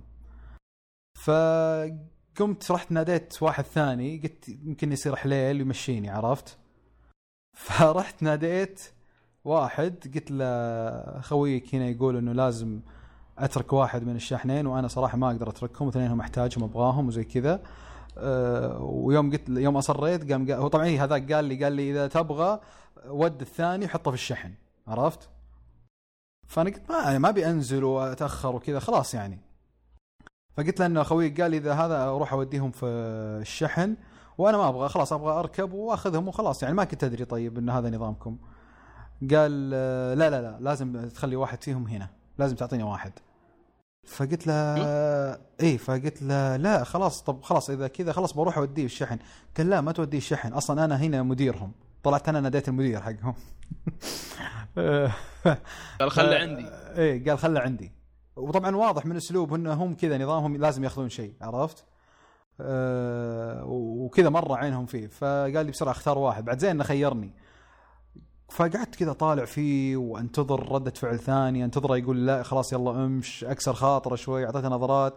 فقمت رحت ناديت واحد ثاني قلت يمكن يصير حليل يمشيني عرفت؟ فرحت ناديت واحد قلت له خويك هنا يقول إنه لازم أترك واحد من الشاحنين وأنا صراحة ما أقدر أتركهم اثنينهم أحتاجهم أبغاهم وزي كذا أه ويوم قلت يوم أصريت قام هو طبعا هذاك قال لي قال لي إذا تبغى ود الثاني حطه في الشحن عرفت؟ فأنا قلت ما ما أبي أنزل وأتأخر وكذا خلاص يعني فقلت له إنه أخوي قال إذا هذا أروح أوديهم في الشحن وأنا ما أبغى خلاص أبغى اركب واخذهم وخلاص. يعني ما كنت ادري طيب إن هذا نظامكم. قال لا لا لا لازم تخلي واحد فيهم هنا. لازم تعطيني واحد. فقلت له اي فقلت له لا خلاص طب خلاص إذا كذا خلاص بروح أوديه الشحن. قال لا ما توديه الشحن. أصلا أنا هنا مديرهم. طلعت أنا ناديت المدير حقهم. قال خلى عندي. إيه قال خله عندي. وطبعا واضح من أسلوب انهم كذا نظامهم لازم يأخذون شيء عرفت؟ أه وكذا مره عينهم فيه. فقال لي بسرعة اختار واحد. بعد زين إنه خيرني. فقعدت كذا طالع فيه وانتظر ردة فعل ثانية انتظره يقول لا خلاص يلا امش اكسر خاطره شوي اعطيته نظرات.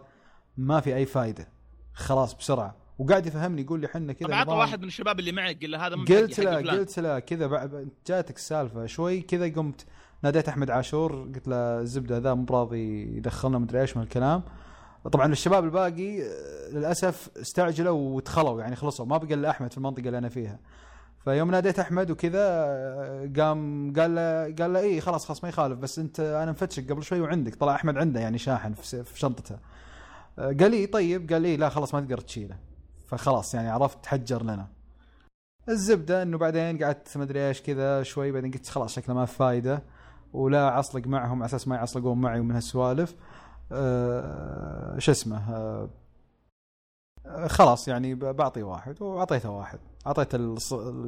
ما في أي فائده خلاص بسرعة. وقاعد يفهمني يقول لي إحنا كذا طب عطى. واحد من الشباب اللي معك قال له هذا قلت له. قلت له كذا جاتك السالفة شوي كذا قمت ناديت أحمد عاشور قلت له الزبده ذا مو براضي يدخلنا مدري إيش من الكلام. طبعا الشباب الباقي آه، للأسف استعجلوا وتخلوا يعني خلصوا. ما بقى إلا أحمد في المنطقة اللي أنا فيها. فيوم ناديت أحمد وكذا آه، قام قال له قال له اي خلاص خلاص ما يخالف بس أنت أنا مفتشك قبل شوي وعندك. طلع أحمد عنده يعني شاحن في شنطته. آه، قال لي طيب قال لي لا خلاص ما تقدر تشيله. فخلاص يعني عرفت تحجر لنا. الزبدة إنه بعدين قعدت مدري إيش كذا شوي بعدين قلت خلاص شكله ما في فايدة. ولا عصلق معهم على أساس ما يعصلقون معي ومن هالسوالف. شو اسمه أه آه، خلاص يعني بعطي واحد واعطيته واحد اعطيته.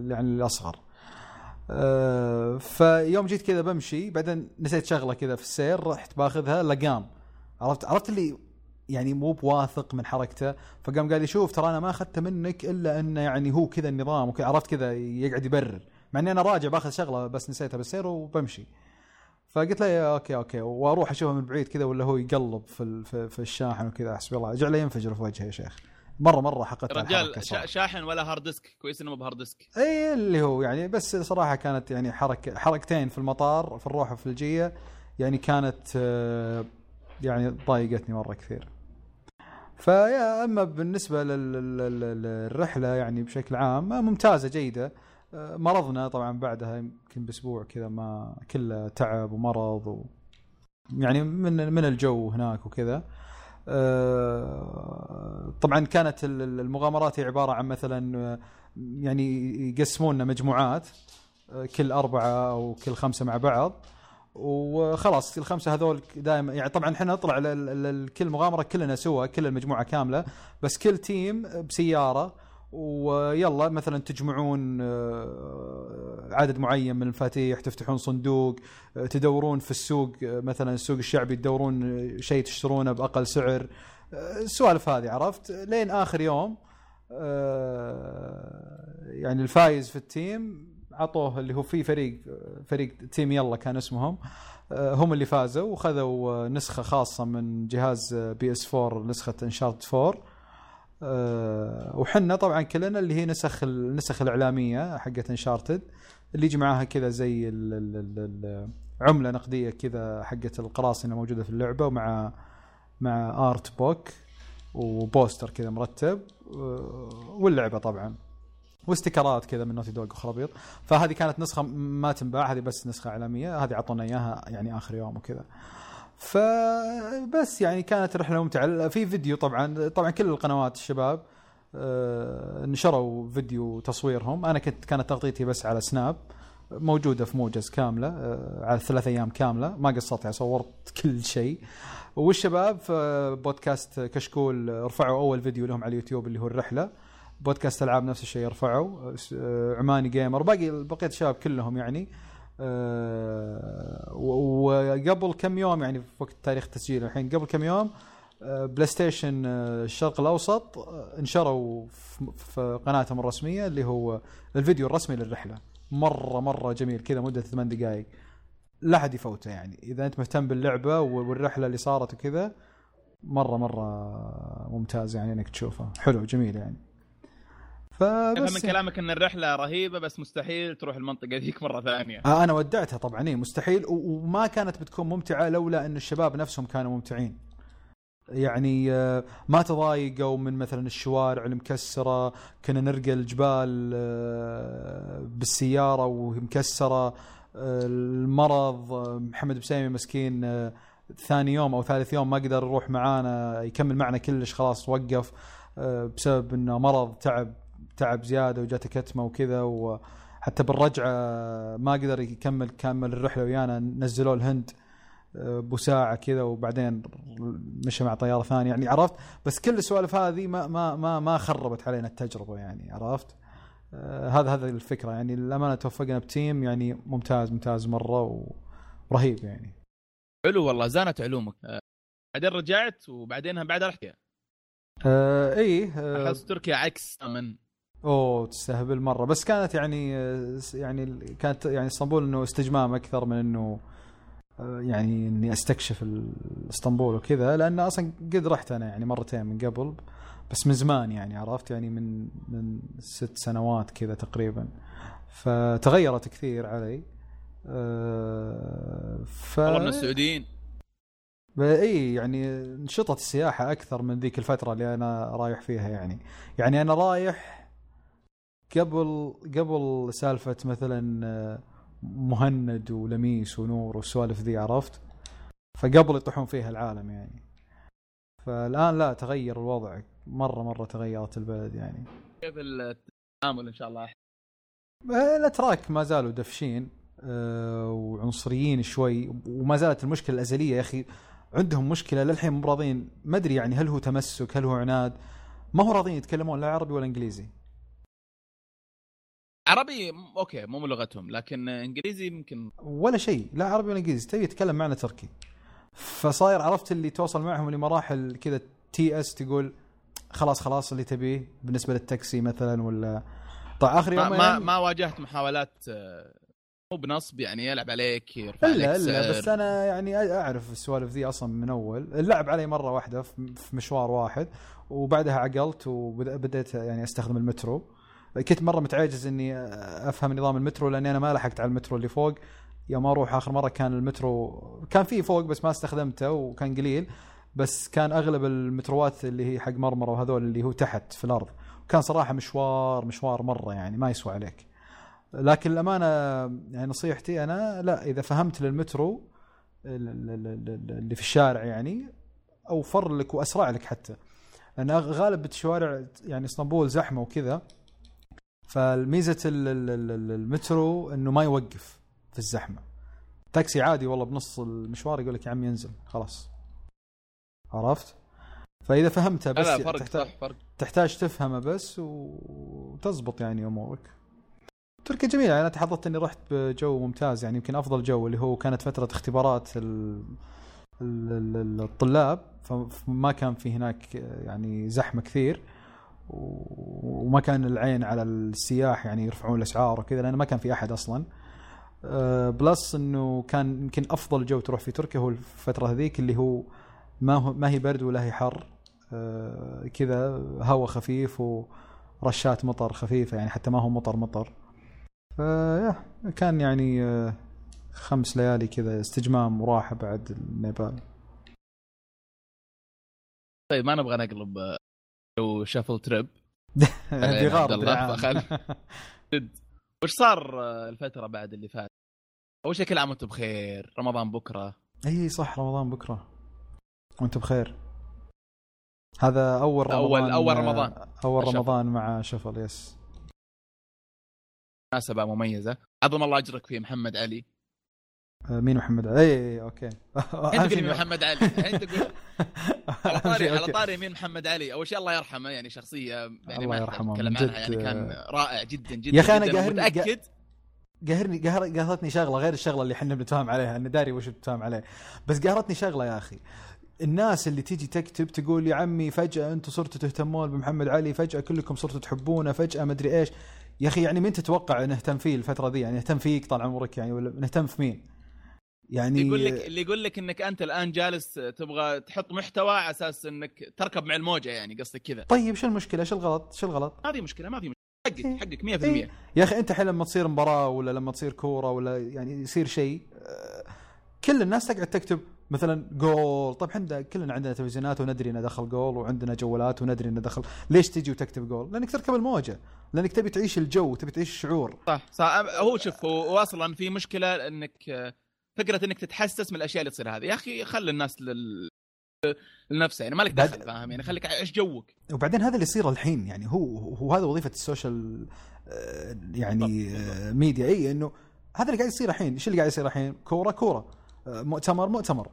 يعني الأصغر. أه فيوم جيت كذا بمشي بعدين نسيت شغلة كذا في السير رحت باخذها لقام. عرفت عرفت اللي يعني مو بواثق من حركته فقام قال لي شوف ترى أنا ما أخذته منك إلا إنه يعني هو كذا النظام وكذا عرفت كذا يقعد يبرر. مع إني أنا راجع باخذ شغلة بس نسيتها بالسير وبمشي. فقلت له يا okay okay وأروح أشوفه من بعيد كذا ولا هو يقلب في في, الشاحن وكذا حسبي الله. جعله ينفجر في وجهه يا شيخ. مرة مرة على رجال. شاحن ولا hard disk كويس إنه مو ب hard disk اي اللي هو يعني بس صراحة كانت يعني حركه حركتين في المطار في الروحه في الجية يعني كانت آه، يعني ضايقتني مرة كثير. فيا أما بالنسبة لل- لل- لل- للرحلة يعني بشكل عام ممتازة جيدة. مرضنا طبعا بعدها يمكن بأسبوع كذا ما كله تعب ومرض و يعني من من الجو هناك وكذا. آه، طبعا كانت ال- ال- المغامرات هي عبارة عن مثلا آه، يعني يقسموننا مجموعات آه، كل أربعة أو كل خمسة مع بعض. وخلاص الخمسه هذول دائما يعني طبعا إحنا نطلع لكل مغامرة كلنا سوا كل المجموعة كاملة بس كل تيم بسيارة ويلا مثلا تجمعون آه، عدد معين من المفاتيح تفتحون صندوق آه، تدورون في السوق آه، مثلا السوق الشعبي تدورون شيء تشترونه بأقل سعر. السوالف هذه عرفت؟ لين آخر يوم يعني الفايز في ال team عطوه اللي هو في فريق فريق Team يلا كان اسمهم هم اللي فازوا وخذوا نسخة خاصة من جهاز PS 4 نسخة Uncharted 4 آه، وحنا طبعا كلنا اللي هي نسخ النسخ الإعلامية حقت Uncharted اللي يجي معاها كذا زي عملة نقدية كذا حقت القراصنة موجودة في اللعبة ومع مع art book و poster كذا مرتب آه، واللعبة طبعا. واستيكرات كذا من Naughty Dog وخرابيط. فهذه كانت نسخة ما تنباع هذه بس نسخة إعلامية هذه اعطونا إياها يعني آخر يوم وكذا. فبس يعني كانت رحلة ممتعة. في فيديو طبعا طبعا كل القنوات الشباب آه، نشروا فيديو تصويرهم. أنا كنت كانت تغطيتي بس على Snap موجودة في موجز كاملة آه، على ثلاث أيام كاملة. ما قصرت يعني صورت كل شيء. والشباب في بودكاست كشكول رفعوا أول فيديو لهم على اليوتيوب اللي هو الرحلة. بودكاست ألعاب نفس الشيء رفعوا. آه، عماني Gamer. باقي بقية الشباب كلهم يعني آه، وقبل كم يوم يعني في وقت تاريخ التسجيل الحين قبل كم يوم آه، PlayStation آه، الشرق الأوسط آه، انشروا في قناتهم الرسمية اللي هو الفيديو الرسمي للرحلة. مرة مرة جميل كذا مدة ثمان دقائق لا أحد يفوته يعني. إذا أنت مهتم باللعبة والرحلة اللي صارت وكذا مرة مرة ممتاز يعني إنك تشوفه حلو جميل يعني. افهم من فبس كلامك إن الرحلة رهيبة بس مستحيل تروح المنطقة ذيك مرة ثانية. آه أنا ودعتها طبعا إيه مستحيل. وما كانت بتكون ممتعة لولا إن الشباب نفسهم كانوا ممتعين. يعني آه، ما تضايقوا من مثلا الشوارع المكسرة كنا نرقى الجبال آه، بالسيارة وهي مكسرة آه، المرض محمد بسيمي مسكين ثاني يوم أو ثالث يوم ما قدر يروح معانا يكمل معنا كلش خلاص وقف بسبب إنه مرض تعب. تعب زيادة وجاته كتمة وكذا وحتى بالرجعة ما قدر يكمل كمل الرحلة ويانا نزلوه الهند آه، بساعة كذا وبعدين مشى مع طيارة ثانية. يعني عرفت؟ بس كل السوالف هذه ما ما ما ما خربت علينا التجربة يعني عرفت؟ آه، هذا هذا الفكرة يعني. الأمانة توفقنا بتيم يعني ممتاز ممتاز مرة ورهيب يعني. حلو والله زانت علومك. آه، بعدين رجعت وبعدين بعدها رحت آه إيه آه أحس تركيا عكس تماما. أوه تستهبل مرة. بس كانت يعني يعني كانت يعني اسطنبول إنه استجمام أكثر من إنه آه، يعني إني أستكشف إسطنبول وكذا لأن أصلا قد رحت أنا يعني مرتين من قبل بس من زمان يعني عرفت؟ يعني من من ست سنوات كذا تقريبا. فتغيرت كثير علي. آه، ف والله من السعوديين. إي يعني نشطت السياحة أكثر من ذيك الفترة اللي أنا رايح فيها يعني. يعني أنا رايح قبل قبل سالفة مثلا آه، مهند ولميس ونور والسوالف ذي عرفت؟ فقبل يطيحون فيها العالم يعني. فالآن لا تغير الوضع. مرة مرة تغيرت البلد يعني. كيف التعامل إن شاء الله. الأتراك ما زالوا دفشين آه، وعنصريين شوي وما زالت المشكلة الأزلية يا أخي. عندهم مشكلة للحين مو راضيين ما أدري يعني هل هو تمسك هل هو عناد. ما هو راضيين يتكلمون لا عربي ولا إنجليزي. عربي أوكي مو لغتهم لكن إنجليزي يمكن ولا شيء لا عربي ولا إنجليزي تبي يتكلم معنا تركي. فصاير عرفت اللي توصل معهم لمراحل كذا تي اس تقول خلاص خلاص اللي تبيه بالنسبة للتاكسي مثلا ولا. طيب آخر ما يومين؟ ما, ما واجهت محاولات آه، مو بنصب يعني يلعب عليك يرفع الا سعر. بس أنا يعني أعرف السوالف ذي أصلا من أول. اللعب علي مرة واحدة في في مشوار واحد وبعدها عقلت وبديت يعني أستخدم المترو. كنت مرة متعجز إني أفهم نظام المترو لأني أنا ما لحقت على المترو اللي فوق. يوم أروح آخر مرة كان المترو كان فيه فوق بس ما استخدمته وكان قليل بس كان أغلب المتروات اللي هي حق مرمرة وهذول اللي هو تحت في الأرض. كان صراحة مشوار مشوار مرة يعني ما يسوى عليك. لكن الأمانة يعني نصيحتي أنا لا إذا فهمت للمترو ال- ال- ال- ال- اللي في الشارع يعني أوفر لك وأسرع لك حتى. لأن غالب الشوارع يعني إسطنبول زحمة وكذا فالميزة ال- ال- ال- ال- المترو إنه ما يوقف في الزحمة. تاكسي عادي والله بنص المشوار يقول لك يا عم ينزل. خلاص. عرفت؟ فإذا فهمتها بس لا فرق تحتاج صح فرق. تحتاج تفهمه بس وتزبط يعني أمورك. تركيا جميلة. أنا تحظت إني رحت بجو ممتاز. يعني يمكن أفضل جو اللي هو كانت فترة اختبارات ال... ال- ال- الطلاب. فما كان في هناك يعني زحمة كثير. وما كان العين على السياح يعني يرفعون الاسعار وكذا لأن ما كان في أحد أصلا. أه، plus إنه كان يمكن أفضل جو تروح في تركيا هو الفترة هذيك اللي هو ما هو ما هي برد ولا هي حر. أه، كذا هواء خفيف ورشات مطر خفيفة يعني حتى ما هو مطر مطر. فيا كان يعني أه، خمس ليالي كذا استجمام وراحة بعد النيبال. طيب ما نبغى نقلب Shuffle trip هذه غار. جد وش صار الفترة بعد اللي فات؟ أول شيء كل عام وأنتم بخير رمضان بكرة إي صح رمضان بكرة وانت بخير هذا أول رمضان أول- أول رمضان. أول Shuffle. رمضان مع Shuffle yes مناسبة مميزة عظم الله أجرك في محمد علي مين محمد اي اي اي okay. أنت تقول مين محمد علي. الحين تقول على طاري على. طاري مين محمد علي. أول شيء الله يرحمه يعني شخصية يعني الله ما يرحمه، نتكلم عنها يعني كان رائع جدا جدا يا أنا جداً. قاهرني- متأكد؟ قهرني قهر قهرتني شغلة غير الشغلة اللي إحنا بنتفاهم عليها. أنا داري وش بتفاهم عليه. بس قهرتني شغلة يا أخي. الناس اللي تيجي تكتب تقول يا عمي فجأة أنتم صرتوا تهتمون بمحمد علي فجأة كلكم صرتوا تحبونه فجأة ما أدري إيش. يا أخي يعني مين تتوقع نهتم فيه الفترة دي؟ يعني نهتم فيك طال عمرك يعني ولا نهتم في مين؟ يعني اللي يقول لك اللي يقول لك إنك أنت الآن جالس تبغى تحط محتوى على أساس إنك تركب مع الموجة يعني قصدك كذا. طيب شو المشكلة؟ شو الغلط؟ شو الغلط؟ هذه مشكلة ما في مشكلة. حقك إيه. حقك 100% إيه. يا أخي أنت الحين لما تصير مباراة ولا لما تصير كورة ولا يعني يصير شيء آه، كل الناس تقعد تكتب مثلا جول طيب إحنا كلنا عندنا تلفزيونات وندري إنه دخل جول وعندنا جوالات وندري إنه دخل. ليش تجي وتكتب جول لأنك تركب الموجة لأنك تبي تعيش الجو تبي تعيش الشعور صح صح. هو شوف هو أصلا في مشكلة إنك آه، فكرة إنك تتحسس من الأشياء اللي تصير هذه. يا أخي خلي الناس لل لنفسها يعني مالك دخل فاهم؟ يعني خليك عيش جوك؟ وبعدين هذا اللي يصير الحين يعني هو هو هذا وظيفة ال social آه، يعني آه، ميديا. إي إنه هذا اللي قاعد يصير الحين. إيش اللي قاعد يصير الحين؟ كورة كورة. آه، مؤتمر مؤتمر.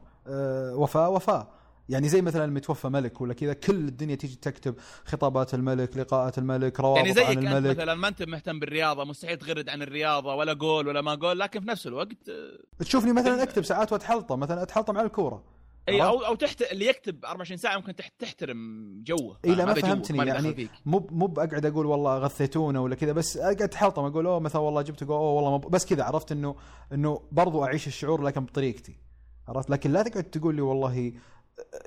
وفاه وفاه يعني زي مثلا متوفى ملك ولا كذا كل الدنيا تيجي تكتب خطابات الملك لقاءات الملك روابط يعني زيك عن الملك مثلا ما أنت مهتم بالرياضة مستحيل تغرد عن الرياضة ولا جول ولا ما جول لكن في نفس الوقت آه، تشوفني مثلا أكتب ساعات وأتحلطم مثلا أتحلطم على الكورة إي؟ أو أو تحت اللي يكتب 24 ساعة ممكن تحت تحترم جوه إي، لا، ما فهمتني، يعني. مو مو بقعد أقول والله غثيتونا ولا كذا بس أقعد احلطم أقول أوه مثلا والله جبت أوه والله بس كذا عرفت انه إنه برضو أعيش الشعور لكن بطريقتي عرفت لكن لا تقعد تقول لي والله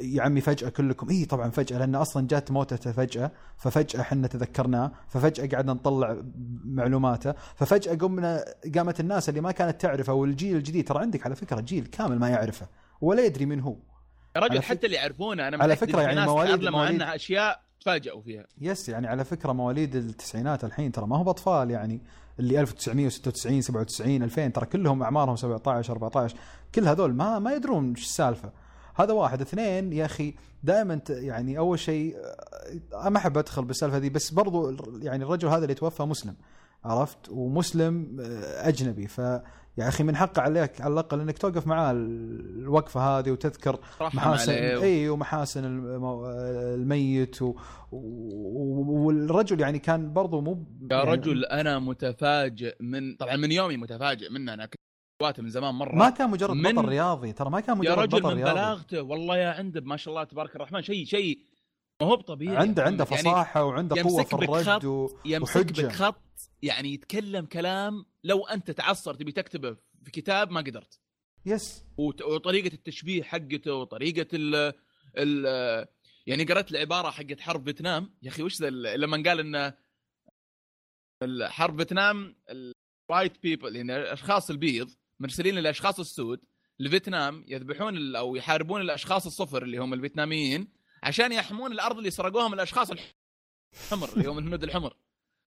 يا عمي فجأة كلكم. اي طبعا فجأة لأن أصلا جات موتته فجأة ففجأة إحنا تذكرناه ففجأة قعدنا نطلع معلوماته ففجأة قمنا قامت الناس اللي ما كانت تعرفه والجيل الجديد. ترى عندك على فكرة جيل كامل ما يعرفه ولا يدري من هو. يا رجل حتى اللي يعرفونه أنا على فكرة في يعني مواليد- مواليد- عنها أشياء تفاجئوا فيها. يس يعني على فكرة مواليد التسعينات الحين ترى ما هو بأطفال يعني. اللي 1996 97 2000 ترى كلهم أعمارهم 17 14 كل هذول ما ما يدرون إيش السالفة. هذا واحد. اثنين يا أخي دائما يعني أول شيء آه، ما أحب أدخل بالسالفة دي بس برضو يعني الرجل هذا اللي توفى مسلم عرفت؟ ومسلم آه، أجنبي. ف يا أخي من حقه عليك على الأقل إنك توقف معاه الوقفة هذه وتذكر محاسن إي ومحاسن الميت و... و... والرجل يعني كان برضو مو يا يعني رجل أنا متفاجئ من طبعا من يومي متفاجئ منه أنا كنت جواته من زمان مرة. ما كان مجرد من- بطل رياضي ترى ما كان مجرد يا رجل بطل من رياضي. بلاغته والله يا عنده ما شاء الله تبارك الرحمن شيء شيء ما هو بطبيعي عنده عنده محمد. فصاحة وعنده قوة في الرد و... يمسك وحجة. بك خط يعني يتكلم كلام لو أنت تعصر تبي تكتبه في كتاب ما قدرت. يس. وت- وطريقة التشبيه حقته وطريقة ال ال يعني قرأت العباره حقت حرب فيتنام. يا أخي وش ذا ال- لما قال إن حرب فيتنام ال white people يعني الأشخاص البيض مرسلين الاشخاص السود لفيتنام يذبحون أو يحاربون الأشخاص الصفر اللي هم الفيتناميين عشان يحمون الأرض اللي سرقوها من الأشخاص الحمر اللي هم الهنود الحمر.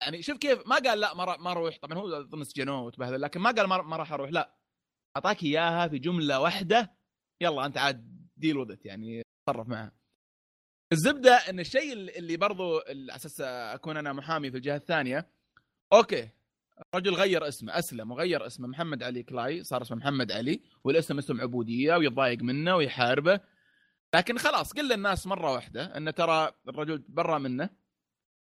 يعني شوف كيف ما قال لا ما ما أروح طبعا هو اظن سجنوه وتبهدل لكن ما قال ما راح أروح. لا. أعطاك إياها في جملة واحدة. يلا أنت عاد deal with it يعني تصرف معها. الزبدة إن الشيء اللي برضو على أساس أكون أنا محامي في الجهة الثانية okay. رجل غير اسمه أسلم وغير اسمه محمد علي كلاي صار اسمه محمد علي والاسم اسم عبودية ويتضايق منه ويحاربه. لكن خلاص قل للناس مرة واحدة إن ترى الرجل برا منه.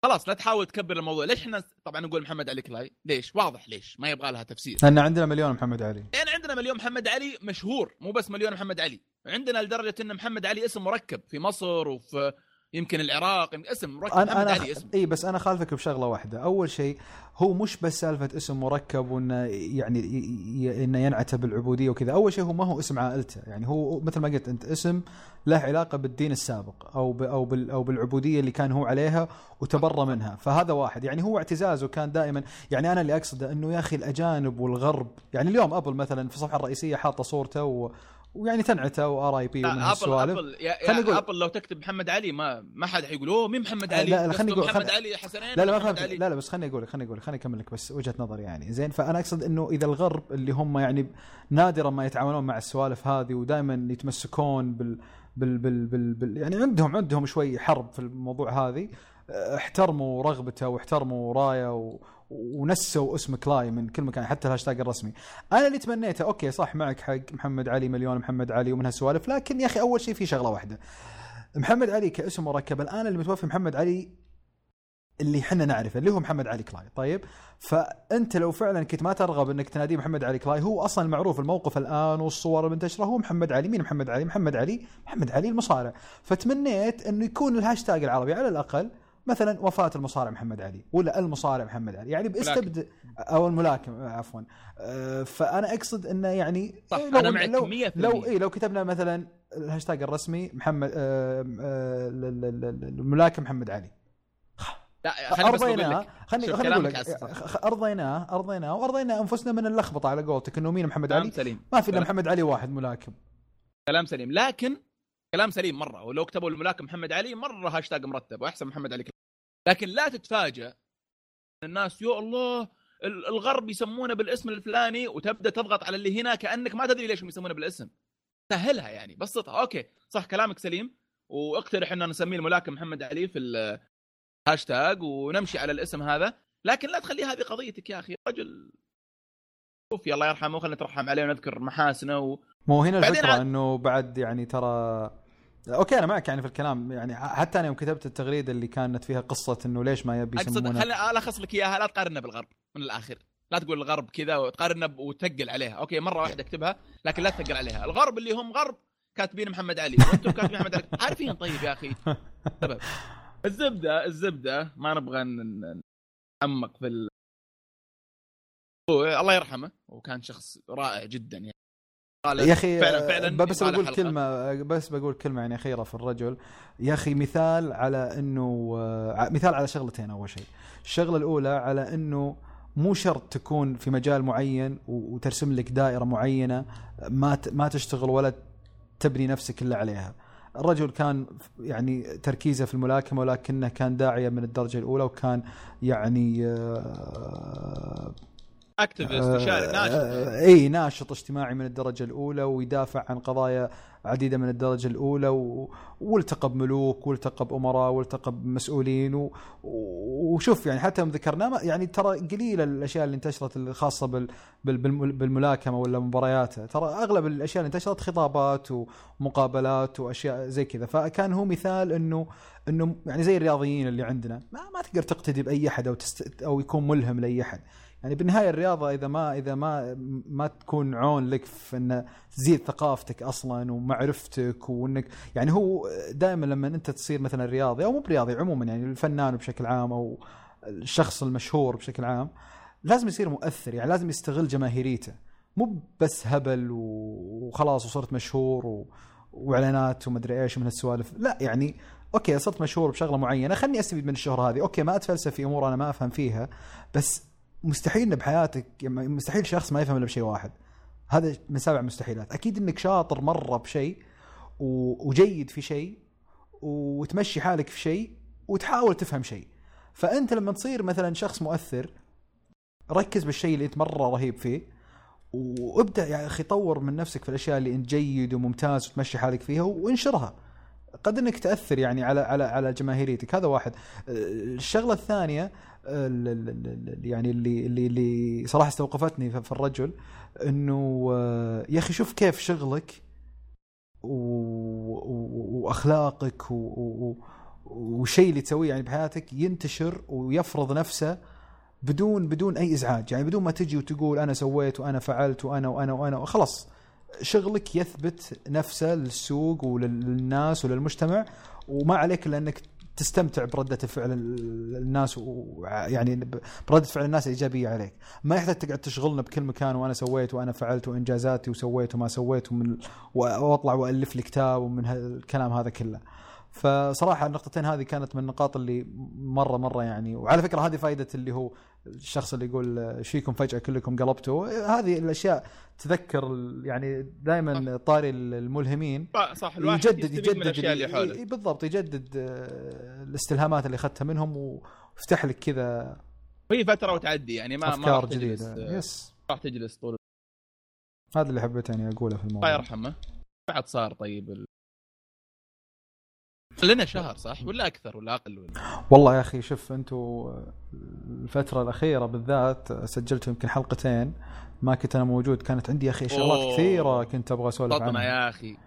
خلاص لا تحاول تكبر الموضوع. ليش إحنا طبعا نقول محمد علي كلاي؟ ليش؟ واضح ليش ما يبغى لها تفسير. لأن عندنا مليون محمد علي. لأن عندنا مليون محمد علي مشهور مو بس مليون محمد علي. عندنا لدرجة إن محمد علي اسم مركب في مصر وفي يمكن العراق اسم مركب أنا أنا علي اسم. إي بس أنا خالفك بشغلة واحدة. أول شيء هو مش بس سالفة اسم مركب وإنه يعني ي- ي- إنه ينعتب بالعبودية وكذا. أول شيء هو ما هو اسم عائلته. يعني هو مثل ما قلت أنت اسم له علاقة بالدين السابق أو ب أو بال أو بالعبودية اللي كان هو عليها وتبرى منها. فهذا واحد. يعني هو اعتزازه كان دائما يعني أنا اللي أقصده إنه يا أخي الأجانب والغرب. يعني اليوم Apple مثلا في الصفحة الرئيسية حاطة صورته و ويعني تنعته و R I P ومن Apple هالسوالف Apple يا, Apple لو تكتب محمد علي ما ما حد حيقول أوه مين محمد علي؟ لا، لا، خليني أقول- محمد خل- علي حسنين لا لا ما فهمت. لا لا بس خليني أقول خليني أقول خليني أكمل لك بس وجهة نظري يعني. زين فأنا أقصد إنه إذا الغرب اللي هم يعني نادرا ما يتعاملون مع السوالف هذه ودائما يتمسكون بال بال بال, بال, بال يعني عندهم عندهم شوي حرب في الموضوع هذه احترموا رغبته واحترموا رايه و ونسوا اسم كلاي من كل مكان حتى الهاشتاج الرسمي. أنا اللي تمنيته okay صح معك حق محمد علي مليون محمد علي ومن هالسوالف لكن يا أخي أول شيء في شغلة واحدة. محمد علي كاسم مركب الآن اللي متوفي محمد علي اللي إحنا نعرفه اللي هو محمد علي كلاي. طيب فأنت لو فعلا كنت ما ترغب إنك تناديه محمد علي كلاي هو أصلا المعروف الموقف الآن والصور المنتشره هو محمد علي. مين محمد علي؟ محمد علي محمد علي المصارع. فتمنيت إنه يكون الهاشتاج العربي على الأقل مثلا وفاة المصارع محمد علي ولا المصارع محمد علي. يعني بأستبد أو الملاكم عفوا. أه، فأنا أقصد إنه يعني صح، لو أنا معك لو 100%. لو إيه لو كتبنا مثلا الهاشتاج الرسمي محمد ال- الملاكم محمد علي. لا خليني بس أرضيناه خليني خليني أقول لك. أرضيناه أرضيناه وارضينا أنفسنا من اللخبطة على قولتك إنه مين محمد علي؟ سليم. ما في إلا محمد علي واحد ملاكم. كلام سليم. لكن كلام سليم مرة ولو كتبوا الملاكم محمد علي مرة هاشتاج مرتب وأحسن محمد علي لكن لا تتفاجأ الناس يا الله ال- الغرب يسمونه بالاسم الفلاني وتبدأ تضغط على اللي هنا كأنك ما تدري ليش يسمونه بالاسم. سهلها يعني بسطها okay صح كلامك سليم. واقترح ان نسميه الملاكم محمد علي في الهاشتاج ونمشي على الاسم هذا. لكن لا تخلي هذه قضيتك يا أخي رجل. شوف الله يرحمه خلينا نترحم عليه ونذكر محاسنه و... مو هنا الفكرة عاد- إنه بعد يعني ترى okay أنا معك يعني في الكلام. يعني حتى أنا يوم كتبت التغريدة اللي كانت فيها قصة إنه ليش ما يبي أقصد يسمونه. خليني الخص لك إياها لا تقارننا بالغرب من الآخر. لا تقول الغرب كذا وتقارننا ب- وتثقل عليها. okay مرة واحدة أكتبها لكن لا تثقل عليها. الغرب اللي هم غرب كاتبين محمد علي وأنتم كاتبين محمد علي. عارفين؟ طيب يا أخي. سبب. الزبدة الزبدة ما نبغى نتعمق في ال... هو الله يرحمه وكان شخص رائع جدا يعني. يا أخي فعلا فعلا بس بقول حلقة. كلمة بس بقول كلمة يعني أخيرة في الرجل. يا أخي مثال على إنه آه، مثال على شغلتين أول شيء. الشغلة الأولى على إنه مو شرط تكون في مجال معين وترسم لك دائرة معينة ما ما تشتغل ولا تبني نفسك إلا عليها. الرجل كان يعني تركيزه في الملاكمة ولكنه كان داعية من الدرجة الأولى وكان يعني آه، اكتيفست يشارك ناشط. آه، إي ناشط اجتماعي من الدرجة الأولى ويدافع عن قضايا عديدة من الدرجة الأولى و... والتقى بملوك والتقى بامراء والتقى بمسؤولين و... وشوف يعني حتى يوم ذكرناه ما- يعني ترى قليلة الأشياء اللي انتشرت الخاصه بال... بال... بالم- بالملاكمة ولا مبارياته ترى أغلب الأشياء اللي انتشرت خطابات ومقابلات وأشياء زي كذا. فكان هو مثال إنه إنه يعني زي الرياضيين اللي عندنا ما ما تقدر تقتدي بأي أحد أو تست... أو يكون ملهم لأي أحد. يعني بالنهاية الرياضة إذا ما إذا ما ما تكون عون لك في إن تزيد ثقافتك أصلا ومعرفتك وانك يعني هو دائما لما أنت تصير مثلا رياضي أو مو برياضي عموما يعني الفنان بشكل عام أو الشخص المشهور بشكل عام لازم يصير مؤثر يعني لازم يستغل جماهيريته. مو بس هبل وخلاص وصرت مشهور و... وإعلانات ومدري إيش من هالسوالف. لا يعني okay صرت مشهور بشغلة معينة خلني أستفيد من الشهرة هذه. okay ما أتفلسف في أمور أنا ما أفهم فيها بس مستحيل بحياتك يعني مستحيل شخص ما يفهم إلا بشيء واحد. هذا من سبع مستحيلات. أكيد إنك شاطر مرة بشيء وجيد في شيء وتمشي حالك في شيء وتحاول تفهم شيء. فأنت لما تصير مثلا شخص مؤثر ركز بالشيء اللي أنت مرة رهيب فيه وابدأ يا أخي طور من نفسك في الأشياء اللي أنت جيد وممتاز وتمشي حالك فيها وانشرها. قد إنك تأثر يعني على على على جماهيريتك. هذا واحد. الشغلة الثانية ال- ال- ال- ال- يعني اللي اللي اللي صراحة استوقفتني في الرجل إنه آه، يا أخي شوف كيف شغلك وأخلاقك و- و- والشيء اللي تسويه يعني بحياتك ينتشر ويفرض نفسه بدون بدون أي إزعاج يعني بدون ما تجي وتقول أنا سويت وأنا فعلت وأنا وأنا وأنا خلاص شغلك يثبت نفسه للسوق وللناس وللمجتمع وما عليك إلا إنك تستمتع بردة فعل ال- الناس ويعني بردة فعل الناس الايجابيه عليك، ما يحتاج تقعد تشغلنا بكل مكان وأنا سويت وأنا فعلت وإنجازاتي وسويت وما سويت ومن وأطلع وألف لي كتاب ومن الكلام هذا كله. فصراحة النقطتين هذه كانت من النقاط اللي مرة مرة يعني وعلى فكرة هذه فائده اللي هو الشخص اللي يقول إيش فيكم فجأة كلكم قلبتوا؟ هذه الأشياء تذكر يعني دائما طاري الملهمين. صح الواحد يجدد يجدد من الأشياء اللي ال- حوله. بالضبط يجدد آه، الاستلهامات اللي أخذتها منهم ويفتح لك كذا وهي فترة وتعدي يعني ما ما أفكار راح تجلس جديدة. يس راح تجلس طول هذا اللي حبيت إني أقوله في الموضوع. الله يرحمه. بعد صار طيب ال... لنا شهر صح؟ ولا أكثر ولا أقل ولا؟ والله يا أخي شوف أنتم الفترة الأخيرة بالذات سجلت يمكن حلقتين ما كنت أنا موجود كانت عندي يا أخي شغلات. كثيرة كنت أبغى أسولف عنها. يا أخي.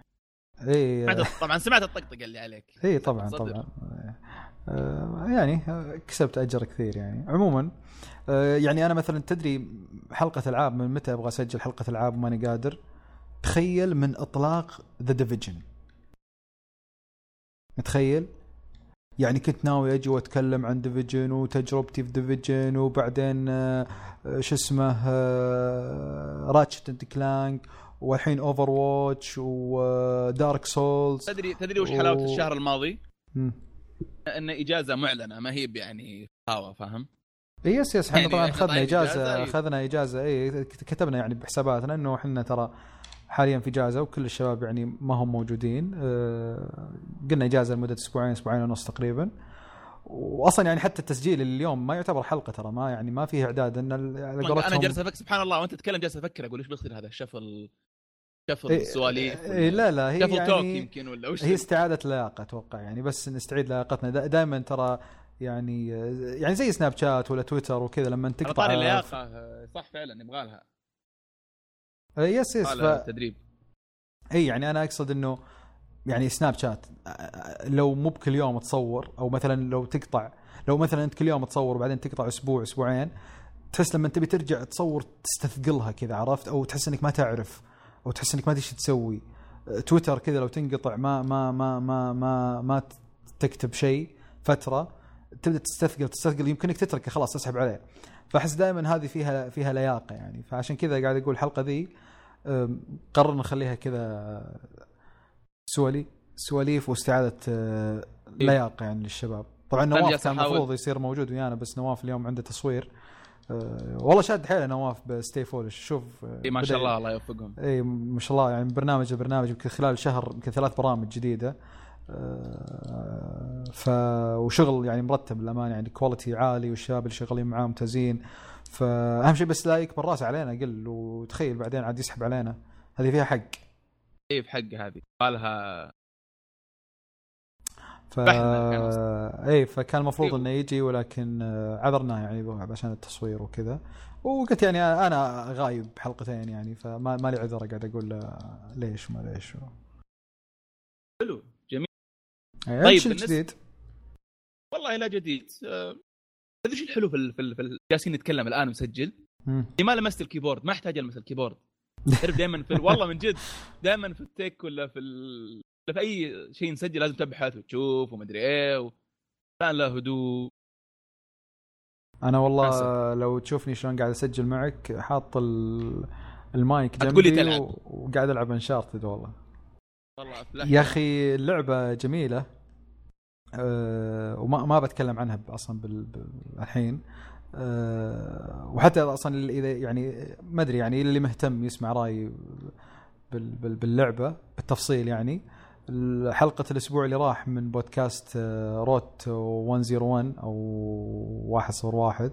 إي. طبعا سمعت الطقطقة اللي عليك. إي طبعا صدر. طبعا. آه، يعني كسبت أجر كثير يعني. عموما آه، يعني أنا مثلا تدري حلقة ألعاب من متى أبغى أسجل حلقة ألعاب وماني قادر؟ تخيل من إطلاق The Division متخيل يعني كنت ناوي أجي وأتكلم عن Division وتجربتي في Division وبعدين آه، شو اسمه Ratchet and Clank والحين Overwatch و Dark Souls تدري تدري وش حلاوة أوه. الشهر الماضي؟ إن إجازة معلنة ما هي يعني هوا فاهم؟ yes yes إحنا يعني طبعا أخذنا إجازة. أخذنا إجازة إي كتبنا يعني بحساباتنا إنه إحنا ترى حاليا في اجازه وكل الشباب يعني ما هم موجودين. أه قلنا إجازة لمدة أسبوعين أسبوعين ونص تقريبا. واصلا يعني حتى التسجيل اليوم ما يعتبر حلقة ترى ما يعني ما فيه إعداد. إن على أنا جالس أفكر سبحان الله وأنت تتكلم جالس أفكر أقول إيش بيصير هذا؟ شفل شفل إيه، سواليف إيه لا لا هي شفل توك يعني يمكن ولا وش هي استعادة لياقة أتوقع يعني بس نستعيد لياقتنا. دائما ترى يعني يعني زي سناب شات ولا تويتر وكذا لما تقطع طاري اللياقة آه، صح فعلا يبغى لها yes yes ف... تدريب إي يعني أنا أقصد إنه يعني سناب شات لو مو بكل يوم تصور أو مثلا لو تقطع لو مثلا أنت كل يوم تصور وبعدين تقطع أسبوع أسبوعين تحس لما تبي ترجع تصور تستثقلها كذا عرفت؟ أو تحس إنك ما تعرف أو تحس إنك ما تدري تسوي. تويتر كذا لو تنقطع ما ما ما ما ما ما تكتب شيء فترة تبدأ تستثقل تستثقل يمكنك تتركه خلاص تسحب عليه. فأحس دائما هذه فيها فيها لياقة يعني. فعشان كذا قاعد أقول الحلقة ذي قررنا نخليها كذا سوالي سواليف واستعادة أه، لياقة يعني للشباب. طبعا نواف كان المفروض يصير موجود ويانا بس نواف اليوم عنده تصوير. أه، والله شاد حيله نواف بستي فولش. شوف أه، إي ما شاء الله الله يوفقهم. اي ما شاء الله يعني برنامج البرنامج يمكن خلال شهر يمكن ثلاث برامج جديدة. ف وشغل يعني مرتب للأمانة يعني quality عالي والشباب اللي شغالين معاه ممتازين. فاهم شيء بس لا يكبر راسه علينا قل وتخيل بعدين عاد يسحب علينا. هذه فيها حق. اي بحق هذه. بالها ف اي فكان المفروض إيه. إنه يجي ولكن عذرناه يعني عشان التصوير وكذا. وقلت يعني أنا غايب حلقتين يعني فما ما لي عذر قاعد أقول له ليش ما ليش حلو. جميل طيب بالنسبة- الجديد؟ والله لا جديد. آه، تدري شو الحلو في ال- في, ال- في ال- جالسين نتكلم الآن ونسجل ما لمست ال keyboard ما أحتاج ألمس ال keyboard. تعرف دائما في ال- والله من جد دائما في ال tech ولا في ال... ولا في أي شيء نسجل لازم حياته وتشوف ومدري إيه و... كان له هدوء. أنا والله حسن. لو تشوفني شلون قاعد أسجل معك حاط ال- المايك جنبي تلعب. وقاعد ألعب Uncharted والله. والله يا أخي اللعبة جميلة. أه وما ما بتكلم عنها أصلا بال- الحين. أه وحتى أصلا إذا يعني ما أدري يعني اللي مهتم يسمع رايي بال- بال- باللعبة بالتفصيل يعني حلقة الأسبوع اللي راح من بودكاست آه، Route 101 أو 101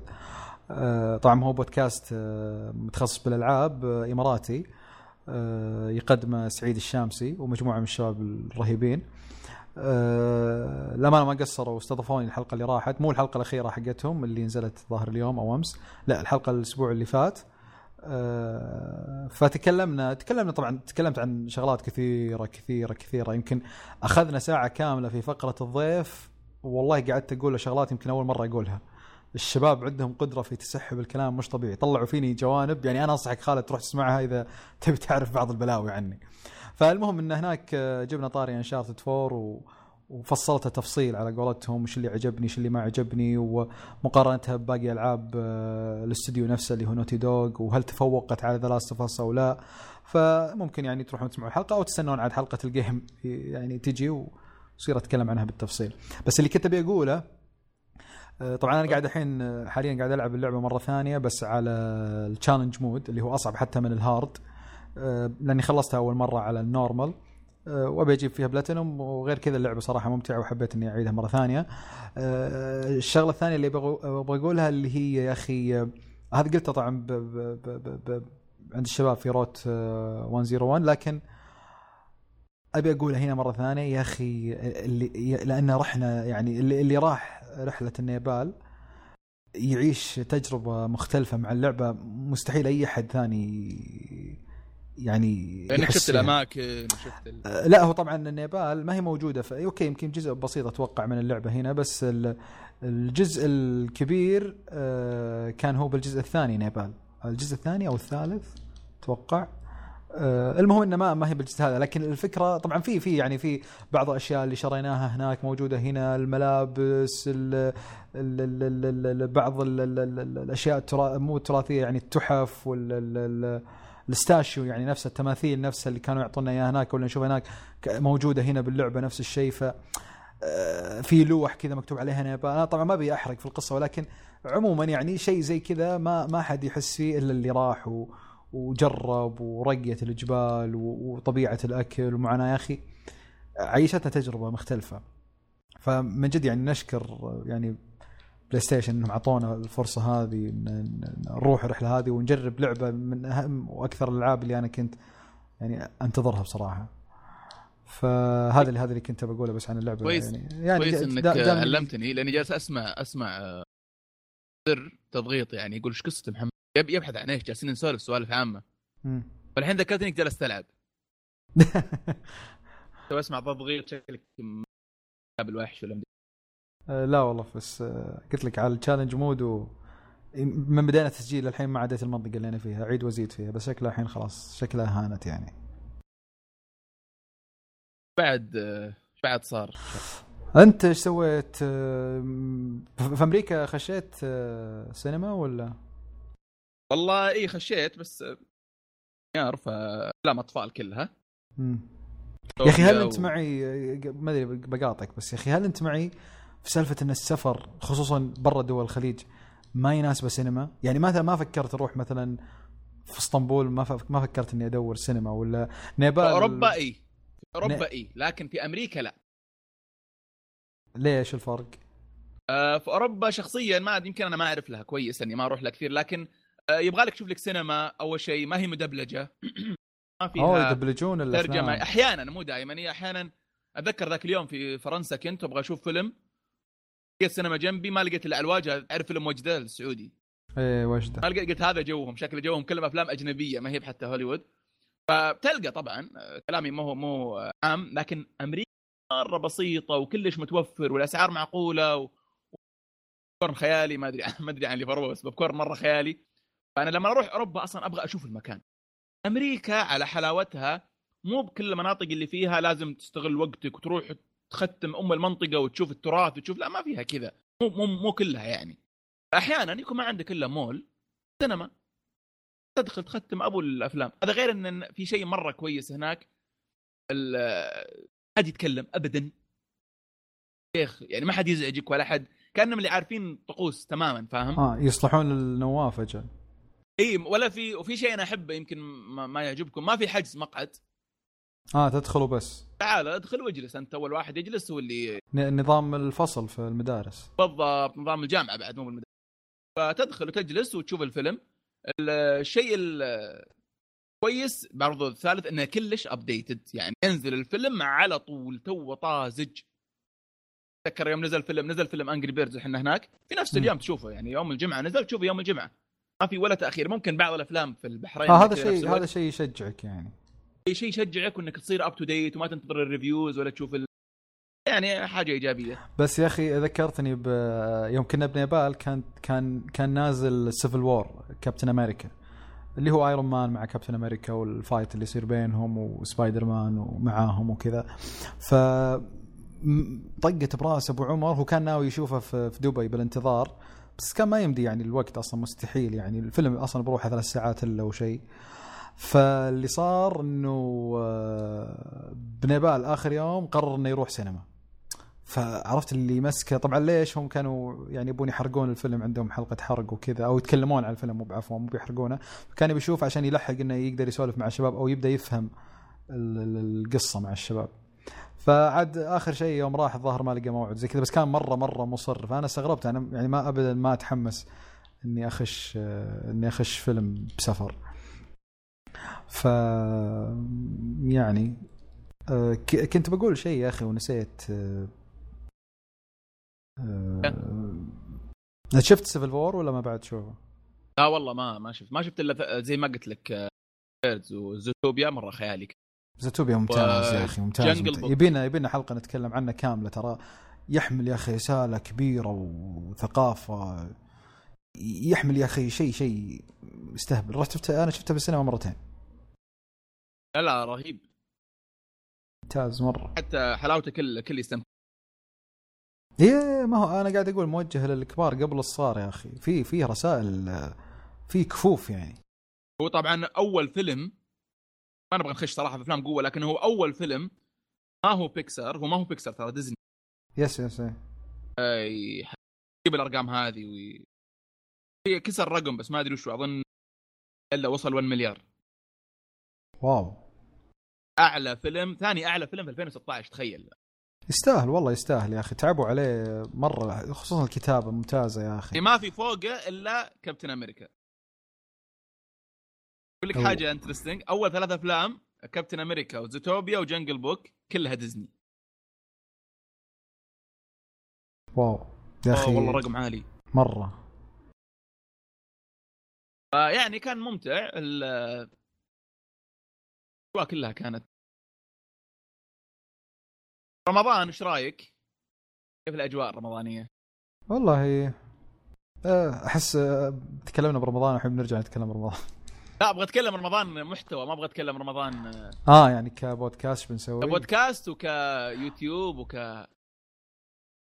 آه، طبعا هو بودكاست آه، متخصص بالألعاب آه، إماراتي. آه، يقدمه سعيد الشامسي ومجموعة من الشباب الرهيبين. آه، لما ما قصروا واستضافوني الحلقة اللي راحت مو الحلقة الأخيرة حقتهم اللي نزلت ظاهر اليوم أو أمس لا الحلقة الأسبوع اللي فات. آه، فتكلمنا تكلمنا طبعا تكلمت عن شغلات كثيرة كثيرة كثيرة. يمكن أخذنا ساعة كاملة في فقرة الضيف. والله قعدت أقول شغلات يمكن أول مرة أقولها. الشباب عندهم قدرة في تسحب الكلام مش طبيعي. طلعوا فيني جوانب يعني أنا أنصحك خالد تروح تسمعها إذا تبي تعرف بعض البلاوي عني. فالمهم إن هناك آه، جبنا طاري Uncharted 4 و وفصلتها تفصيل على قولتهم وش اللي عجبني وش اللي ما عجبني ومقارنتها بباقي ألعاب آه، الاستوديو نفسه اللي هو Naughty Dog وهل تفوقت على The Last of لا. فممكن يعني تروحون تسمعوا الحلقة أو تستنون عاد حلقة ال game يعني تجي وصير أتكلم عنها بالتفصيل. بس اللي كنت أبي أقوله آه، طبعا أنا قاعد الحين آه، حاليا قاعد ألعب اللعبة مرة ثانية بس على ال challenge mode اللي هو أصعب حتى من ال hard آه، لأني خلصتها أول مرة على ال normal. آه، وأبي أجيب فيها بلاتينوم. وغير كذا اللعبة صراحة ممتعة وحبيت إني أعيدها مرة ثانية. آه، الشغلة الثانية اللي أبغى أقولها اللي هي يا أخي آه، هذا قلته طبعا ب ب ب ب عند الشباب في Route آه، 101 لكن أبي أقولها هنا مرة ثانية. يا أخي اللي لأن رحنا يعني اللي, اللي راح رحلة النيبال يعيش تجربة مختلفة مع اللعبة. مستحيل أي أحد ثاني يعني لأنك شفت. الأماكن وشفت ال... آه، لا هو طبعا النيبال ما هي موجودة في okay يمكن جزء بسيط أتوقع من اللعبة هنا بس ال- الجزء الكبير آه، كان هو بالجزء الثاني نيبال. الجزء الثاني أو الثالث؟ أتوقع. آه، المهم إنه ما ما هي بالجزء هذا لكن الفكرة طبعا في في يعني في بعض الأشياء اللي شريناها هناك موجودة هنا الملابس ال بعض ال ال ال الأشياء الترا مو التراثية يعني التحف وال ال- ال- الاستاشيو يعني نفس التماثيل نفسها اللي كانوا يعطونا إياها هناك ولا نشوفها هناك موجودة هنا باللعبة نفس الشيء. ف آه، في لوح كذا مكتوب عليها نيبال أنا طبعا ما أبي أحرق في القصة ولكن عموما يعني شيء زي كذا ما ما حد يحس فيه إلا اللي راح وجرب ورؤية الجبال و- وطبيعة الأكل ومعنا. يا أخي عيشتنا تجربة مختلفة. فمن جد يعني نشكر يعني بلاي ستيشن إنهم اعطونا الفرصة هذه نروح الرحلة هذه ونجرب لعبة من أهم وأكثر الألعاب اللي أنا كنت يعني أنتظرها بصراحة. فهذا اللي هذا اللي كنت بقوله بس عن اللعبة. كويس- يعني يعني كويس إنك علمتني لأني جالس اسمع أسمع آه، سر تضغيط يعني يقول إيش قصة محمد؟ يب- يبحث عن إيش جالسين نسولف سوالف عامة. فالحين ذكرتني إنك جالس تلعب. تو أسمع تضغيط شكلك قابل وحش ولا آه، لا والله بس آه، قلت لك على ال challenge mode و من بدينا تسجيل الحين ما عديت المنطقة اللي أنا فيها أعيد وأزيد فيها بس شكلها الحين خلاص شكلها هانت يعني. بعد آه، بعد صار. أنت إيش سويت؟ في أمريكا خشيت سينما ولا؟ والله إي خشيت بس يعرف أفلام أطفال كلها. يا أخي هل أنت معي؟ ما أدري بقاطعك بس يا أخي هل أنت معي في سالفة إن السفر خصوصا برا دول الخليج ما يناسبه سينما؟ يعني مثلا ما فكرت أروح مثلا في إسطنبول ما ما فكرت إني أدور سينما ولا نيبال. في أوروبا إي. أوروبا ن- إي لكن في أمريكا لا. ليش الفرق؟ آه، في أوروبا شخصيا ما يمكن أنا ما أعرف لها كويس إني ما أروح لها كثير لكن آه، يبغى لك تشوف لك سينما. أول شيء ما هي مدبلجة. ما أوه فيها يدبلجون الأفلام. ترجمة. أحيانا مو دائما هي أحيانا أتذكر ذاك اليوم في فرنسا كنت أبغى أشوف فيلم. لقيت سينما جنبي ما لقيت إلا الواجهه أعرف فيلم وجدة السعودي. إيه وجدة. ما لقيت قلت هذا جوهم شكل جوهم كلهم أفلام أجنبية ما هي بحتى هوليوود. فبتلقى طبعا كلامي ما هو مو عام لكن أمريكا مره بسيطة وكلش متوفر والأسعار معقولة و... بوبكورن خيالي ما أدري ما أدري عن اوروبا بس بوبكورن مرة خيالي. فأنا لما أروح أوروبا أصلا أبغى أشوف المكان. أمريكا على حلاوتها مو بكل المناطق اللي فيها لازم تستغل وقتك وتروح تختم أم المنطقة وتشوف التراث وتشوف لا ما فيها كذا. مو مو مو كلها يعني. أحيانا يكون ما عندك إلا مول سينما. تدخل تختم أبو الأفلام. هذا غير إن في شيء مرة كويس هناك ال- حد يتكلم ابدا. شيخ يعني ما حد يزعجك ولا حد كأنهم اللي عارفين طقوس تماما فاهم؟ آه يصلحون النواف أجل اي ولا في وفي شيء أنا أحبه يمكن ما, ما يعجبكم. ما في حجز مقعد. آه تدخلوا بس تعال ادخل واجلس انت اول واحد يجلس هو اللي نظام الفصل في المدارس. بالضبط نظام الجامعة بعد مو بالمدرسة فتدخل وتجلس وتشوف الفيلم. الشيء الكويس برضو الثالث إنه كلش updated يعني ينزل الفيلم على طول تو طازج. تذكر يوم نزل فيلم نزل فيلم Angry Birds إحنا هناك. في نفس. اليوم تشوفه يعني يوم الجمعة نزل تشوفه يوم الجمعة. ما في ولا تأخير. ممكن بعض الأفلام في البحرين آه هذا شيء. هذا شيء يشجعك يعني. أي شيء يشجعك إنك تصير up to date وما تنتظر ال reviews ولا تشوف ال... يعني حاجة إيجابية. بس يا أخي ذكرتني ب يوم كنا بنيبال كان كان كان نازل Civil War كابتن أمريكا اللي هو Iron Man مع كابتن أمريكا وال fight اللي يصير بينهم وسبايدر مان ومعاهم وكذا. ف طقت براس أبو عمر هو كان ناوي يشوفه في دبي بالانتظار. بس كان ما يمدي يعني الوقت أصلا مستحيل يعني. الفيلم أصلا بروحه ثلاث ساعات إلا وشيء. فاللي صار إنه آه، بنيبال آخر يوم قرر انه يروح سينما. فعرفت اللي مسكه طبعا ليش هم كانوا يعني يبون يحرقون الفيلم عندهم حلقة حرق وكذا أو يتكلمون عن الفيلم مو بعفوا مو بيحرقونه. فكان بيشوف عشان يلحق إنه يقدر يسولف مع الشباب أو يبدأ يفهم ال- ال- القصة مع الشباب. فعاد آخر شيء يوم راح الظاهر ما لقى موعد زي كذا بس كان مره مرة مصر. فأنا استغربت أنا يعني ما ابدا ما أتحمس إني أخش آه، إني أخش فيلم بسفر. ف يعني آه، كنت بقول شيء يا أخي ونسيت آه، آه، شفت Civil War ولا ما بعد شوفه؟ لا والله ما ما شفت ما شفت إلا زي ما قلت لك Birds وزوتوبيا مرة خيالي. زوتوبيا ممتاز و- يا أخي ممتاز, ممتاز. يبينا يبينا حلقة نتكلم عنه كاملة ترى. يحمل يا أخي رسالة كبيرة وثقافة. يحمل يا أخي شيء شيء يستهبل. رحت شفته أنا شفته بالسينما مرتين. لا لا رهيب. ممتاز مرة. حتى حلاوته كل كل يستمتع إيه ما هو أنا قاعد أقول موجه للكبار قبل الصغار يا أخي. في في رسائل في كفوف يعني. هو طبعا أول فيلم ما نبغى نخش صراحة في أفلام قوة لكن هو أول فيلم ما هو بيكسار هو ما هو بيكسار ترى ديزني. yes yes إيه. يجيب الأرقام هذه. هي كسر رقم بس ما أدري وشو أظن إلا وصل 1 مليار. wow. أعلى فيلم ثاني أعلى فيلم في 2016 تخيل. يستاهل والله يستاهل يا أخي. تعبوا عليه مرة خصوصا الكتابة ممتازة يا أخي. ما في فوقه إلا كابتن أمريكا أقول لك حاجة interesting أول ثلاث أفلام كابتن أمريكا وزوتوبيا و Jungle Book كلها ديزني wow. يا أخي. والله رقم عالي. مرة. فيعني كان ممتع. ال- الأجواء كلها كانت. رمضان إيش رأيك؟ كيف الأجواء الرمضانية؟ والله آه، أحس آه، تكلمنا برمضان الحين بنرجع نتكلم برمضان لا أبغى أتكلم رمضان محتوى ما أبغى أتكلم رمضان آه، آه يعني كبودكاست بنسوي كبودكاست وكيوتيوب وك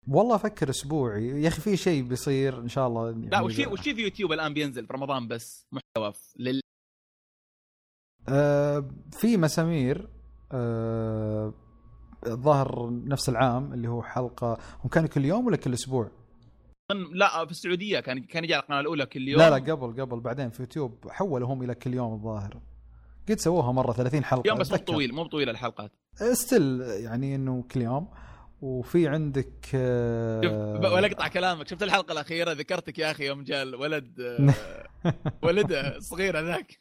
والله أفكر اسبوعي يا أخي في شيء بيصير إن شاء الله. يعني لا وش وش في في يوتيوب الآن بينزل في رمضان بس محتوى لل آه في مسامير آه نفس العام اللي هو حلقة هم كانوا كل يوم ولا كل أسبوع؟ لا في السعودية كان كان يجي على القناة الأولى كل يوم لا لا قبل قبل. بعدين في يوتيوب حولوا هم إلى كل يوم الظاهر. قد سووها مرة 30 حلقة. يوم بس مو. طويل مو طويل الحلقات. still يعني إنه كل يوم. وفي عندك آه، ولا أقطع كلامك. شفت الحلقة الأخيرة؟ ذكرتك يا أخي يوم جاء الولد آه، ولده الصغير هذاك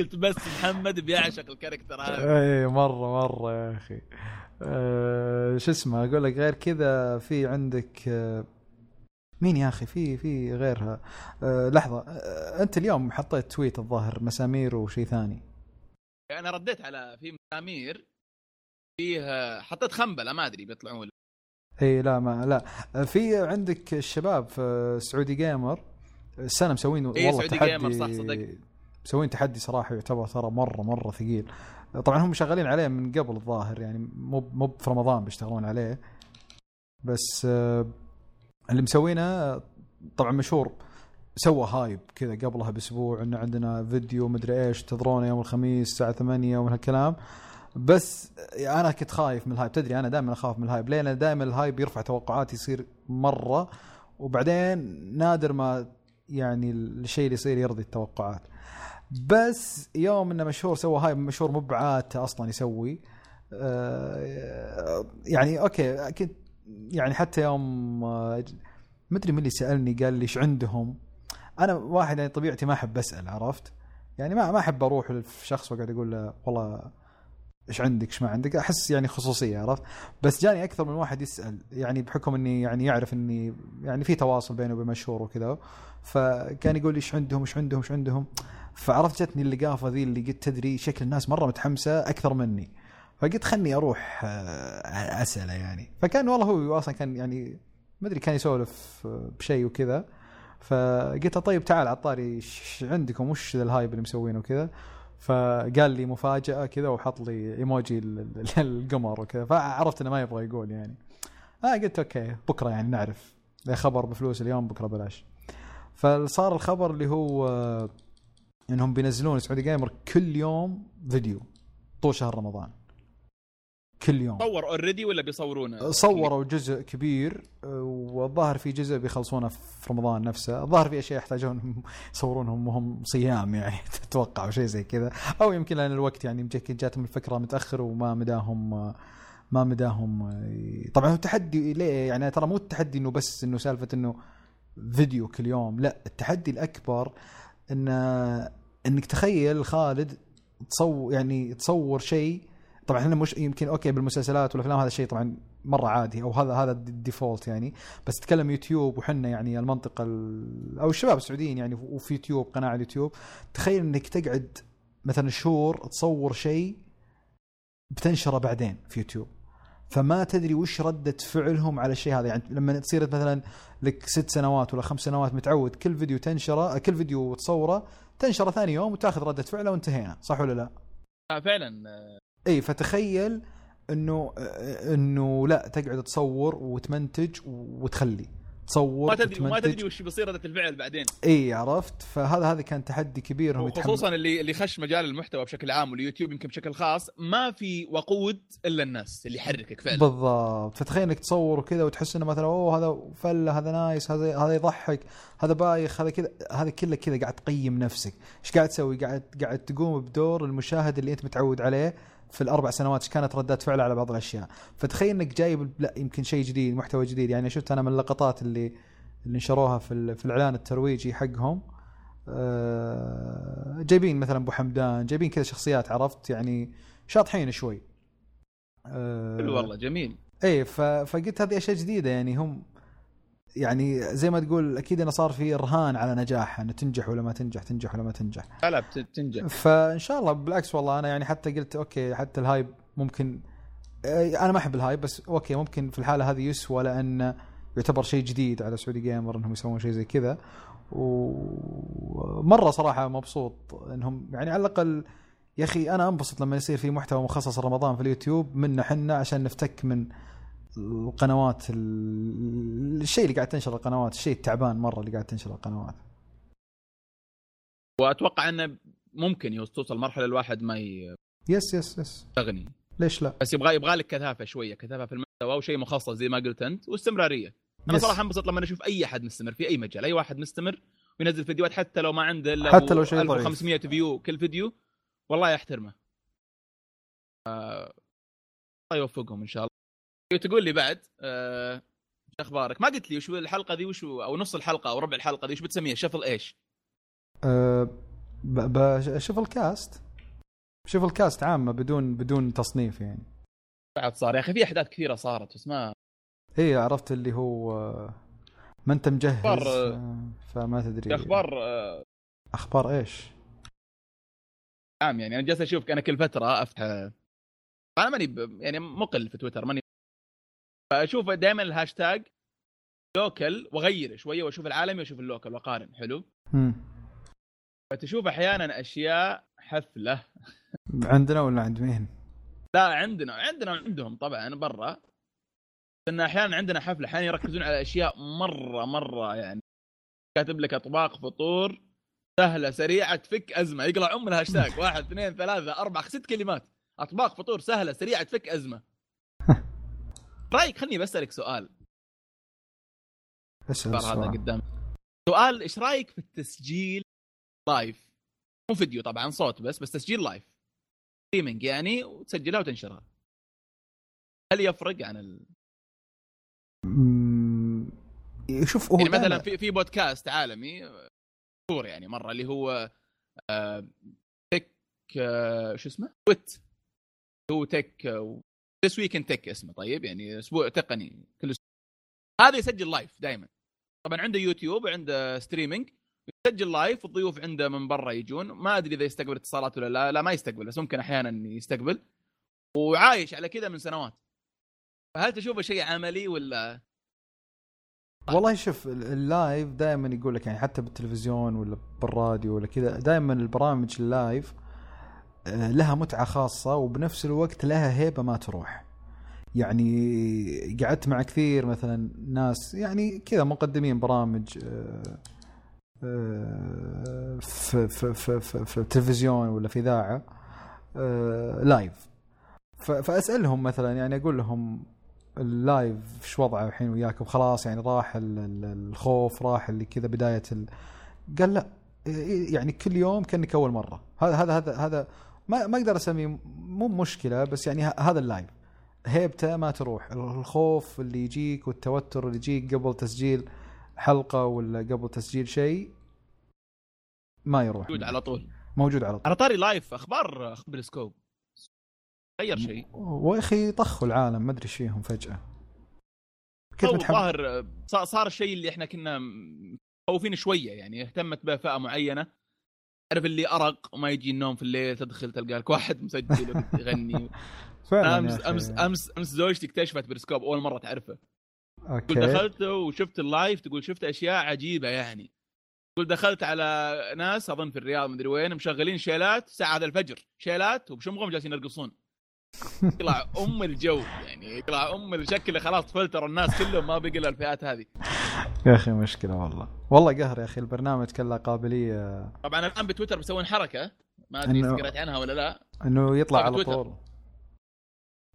قلت بس محمد بيعشق ال character هذا. اي مرة مرة يا أخي. أه شو اسمه؟ أقول لك غير كذا في عندك أه مين يا أخي؟ في في غيرها. أه لحظة أه أنت اليوم حطيت tweet الظاهر مسامير وشيء ثاني. أنا رديت على في مسامير فيه آه، حطيت خنبلة ما أدري بيطلعون ولا اي لا ما لا. آه، في عندك الشباب في Saudi Gamer السنة مسوين إيه، والله سعودي تحدي gamer، صح، صدق. مسوين تحدي صراحة يعتبر ترى مرة مرة ثقيل. طبعا هم شغالين عليه من قبل الظاهر يعني مو مو في رمضان بيشتغلون عليه. بس آه، اللي مسوينه طبعا مشهور. سوى hype كذا قبلها بأسبوع إنه عندنا فيديو مدري إيش تدرونه يوم الخميس الساعة 8 ومن هالكلام. بس أنا كنت خايف من ال hype تدري أنا دائما أخاف من ال hype ليه؟ لأن دائما ال hype يرفع توقعاتي يصير مرة وبعدين نادر ما يعني الشيء اللي يصير يرضي التوقعات. بس يوم إنه مشهور سوى هايب مشهور مو بعادته أصلا يسوي آه، يعني أوكي كنت يعني حتى يوم آه، مدري من اللي سألني قال لي إيش عندهم؟ أنا واحد يعني طبيعتي ما أحب أسأل عرفت؟ يعني ما ما أحب أروح لشخص وأقعد أقول له والله إيش عندك إيش ما عندك أحس يعني خصوصية عرفت؟ بس جاني أكثر من واحد يسأل يعني بحكم إني يعني يعرف إني يعني في تواصل بيني وبين مشهور وكذا فكان يقول لي إيش عندهم إيش عندهم إيش عندهم؟ فعرفت جتني اللقافة ذي اللي قلت تدري شكل الناس مرة متحمسة أكثر مني. فقلت خلني أروح آه، أسأله يعني. فكان والله هو أصلا كان يعني ما أدري كان يسولف آه، بشيء وكذا. فقلت له طيب تعال عطاري إيش عندكم؟ وش الهايب اللي مسوينه وكذا؟ فقال لي مفاجأة كذا وحط لي إيموجي ال- ال- القمر وكذا. فعرفت إنه ما يبغى يقول يعني. آه قلت okay بكرة يعني نعرف. خبر بفلوس اليوم بكرة بلاش فصار الخبر اللي هو آه، إنهم بينزلون Saudi Gamer كل يوم فيديو طول شهر رمضان. كل يوم. صور already ولا بيصورونه؟ صوروا جزء كبير آه، والظاهر في جزء بيخلصونه في رمضان نفسه. الظاهر في أشياء يحتاجون يصورونهم وهم صيام يعني تتوقع أو شيء زي كذا. أو يمكن لأن الوقت يعني يمكن جاتهم الفكرة متأخر وما مداهم آه، ما مداهم طبعا هو التحدي ليه؟ يعني ترى مو التحدي إنه بس إنه سالفة إنه فيديو كل يوم لا التحدي الأكبر ان إنك تخيل خالد تصور يعني تصور شيء طبعا إحنا مش يمكن okay بالمسلسلات والأفلام هذا الشيء طبعا مرة عادي أو هذا هذا ال default يعني. بس تتكلم يوتيوب وحنا يعني المنطقة ال- أو الشباب السعوديين يعني وفي يوتيوب قناة على اليوتيوب. تخيل إنك تقعد مثلا شهور تصور شيء بتنشره بعدين في يوتيوب. فما تدري وش ردة فعلهم على الشيء هذا. يعني لما تصير مثلا لك ست سنوات ولا خمس سنوات متعود كل فيديو تنشره كل فيديو تصوره تنشره ثاني يوم وتاخذ ردة فعله وانتهينا. صح ولا لا؟ آه فعلا آه، إي فتخيل إنه إنه لا تقعد تصور وتمنتج وتخلي. تصور ما تدري وتمنتج. تدري وش بيصير ردة الفعل بعدين. إي عرفت؟ فهذا هذا كان تحدي كبير هم وخصوصا اللي اللي خش مجال المحتوى بشكل عام واليوتيوب يمكن بشكل خاص ما في وقود إلا الناس اللي يحركك فعلا. بالضبط. فتخيل إنك تصور وكذا وتحس إنه مثلا أوه هذا فلة هذا نايس هذا هذا يضحك هذا بايخ هذا كذا. هذا كله كذا قاعد تقيم نفسك. إيش قاعد تسوي؟ قاعد قاعد تقوم بدور المشاهد اللي أنت متعود عليه في الأربع سنوات إيش كانت ردات فعله على بعض الأشياء. فتخيل إنك جايب لا يمكن شيء جديد محتوى جديد. يعني شفت أنا من اللقطات اللي اللي نشروها في في الإعلان الترويجي حقهم. آه، جايبين مثلا أبو حمدان جايبين كذا شخصيات عرفت؟ يعني شاطحين شوي. آه، حلو والله جميل. ف... فقلت هذه أشياء جديدة يعني هم يعني زي ما تقول أكيد إنه صار في رهان على نجاحها إنه تنجح ولا ما تنجح تنجح ولا ما تنجح. لا لا بت- تنجح. فإن شاء الله بالعكس والله أنا يعني حتى قلت okay حتى ال hype ممكن أنا ما أحب ال hype بس okay ممكن في الحالة هذه يسوى لأن يعتبر شيء جديد على Saudi Gamer إنهم يسوون شيء زي كذا. ومرة صراحة مبسوط إنهم يعني على الأقل يا أخي أنا أنبسط لما يصير في محتوى مخصص رمضان في اليوتيوب منا حنا عشان نفتك من القنوات الشيء اللي قاعد تنشر القنوات الشيء التعبان مرة اللي قاعد تنشر القنوات. وأتوقع إنه ممكن توصل مرحلة الواحد ما يس يس يس يستغني. ليش لا؟ بس يبغى يبغى لك كثافة شوية كثافة في المحتوى وشيء مخصص زي ما قلت أنت واستمرارية. أنا يس. صراحة انبسط لما أشوف أي أحد مستمر في أي مجال أي واحد مستمر وينزل فيديوهات حتى لو ما عنده إلا حتى لو شيء 1500 view كل فيديو والله يحترمه. آه... الله يوفقهم إن شاء الله. تقول لي بعد. آه... أخبارك؟ ما قلت لي وش الحلقة دي وش أو نص الحلقة أو ربع الحلقة دي وش بتسميها؟ شفل إيش؟ أه. شوف ال cast شوف ال cast عامة بدون بدون تصنيف يعني. بعد صار يا أخي في أحداث كثيرة صارت بس ما اي عرفت اللي هو ما أنت مجهز أخبار فما تدري. أخبار أخبار إيش؟ نعم يعني. أنا جالس أشوف أنا كل فترة أفتح أنا ماني يعني مقل في تويتر ماني فأشوف دائما الهاشتاج local وأغير شوية وأشوف العالمي وأشوف ال local وأقارن. حلو؟ امم فتشوف أحيانا أشياء حفله عندنا ولا عند مين؟ لا عندنا عندنا وعندهم طبعا برا. ان أحيانا عندنا حفلة أحيانا يركزون على أشياء مرة مرة يعني. كاتب لك أطباق فطور سهلة سريعة تفك أزمة. يقرأ أم الهاشتاج. واحد اثنين ثلاثة أربعة ست كلمات. أطباق فطور سهلة سريعة تفك أزمة. رايك خليني بسألك سؤال. اسأل هذا قدام. سؤال إيش رأيك في التسجيل live مو فيديو طبعا صوت بس بس تسجيل live streaming يعني وتسجلها وتنشرها. هل يفرق عن ال... شوف هو يعني مثلا في في بودكاست عالمي مشهور يعني مرة اللي هو آه tech آه شو اسمه؟ تويت. هو tech This Week Tech اسمه طيب؟ يعني أسبوع تقني كل أسبوع. هذا يسجل live دائما طبعا عنده يوتيوب وعنده streaming يسجل live والضيوف عنده من برا يجون. ما أدري إذا يستقبل اتصالات ولا لا لا ما يستقبل بس ممكن أحيانا يستقبل. وعايش على كذا من سنوات. فهل تشوفه شيء عملي ولا؟ والله شوف ال live دائما يقول لك يعني حتى بالتلفزيون ولا بالراديو ولا كذا دائما البرامج ال live لها متعة خاصة وبنفس الوقت لها هيبة ما تروح. يعني قعدت مع كثير مثلا ناس يعني كذا مقدمين برامج آه، آه، في في في في, في التلفزيون ولا في إذاعة live فأسألهم مثلا يعني أقول لهم ال live شو وضعه الحين وياك؟ وخلاص يعني راح الخوف راح اللي كذا بداية ال... قال لا يعني كل يوم كأنك أول مرة. هذا هذا هذا هذا ما ما أقدر أسميه مو مشكلة بس يعني هذا ال live هيبته ما تروح. الخوف اللي يجيك والتوتر اللي يجيك قبل تسجيل حلقة ولا قبل تسجيل شيء ما يروح. موجود على طول. موجود على طول. على طاري live أخبار أخبار بريسكوب غير شيء. يا اخي طخوا العالم ما أدري إيش فيهم فجأة. متحمس. الظاهر صار الشيء اللي إحنا كنا مخوفين شوية يعني اهتمت به فئه معينة. تعرف اللي أرق وما يجي النوم في الليل تدخل تلقى لك واحد مسجل يغني. امس امس امس أمس زوجتي اكتشفت بريسكوب أول مرة تعرفه. okay. دخلت وشفت ال live تقول شفت أشياء عجيبة يعني. تقول دخلت على ناس أظن في الرياض مدري وين مشغلين شيلات ساعة الفجر. شيلات وبشمغهم جالسين يرقصون. يطلع أم الجو. يعني يطلع أم الشكل خلاص فلتر الناس كلهم ما بقي إلا الفئات هذه. يا أخي مشكلة والله. والله قهر يا أخي البرنامج كله قابلية. طبعا الآن بتويتر بيسوون حركة. ما أدري إنه... قريت عنها ولا لا. إنه يطلع على طول.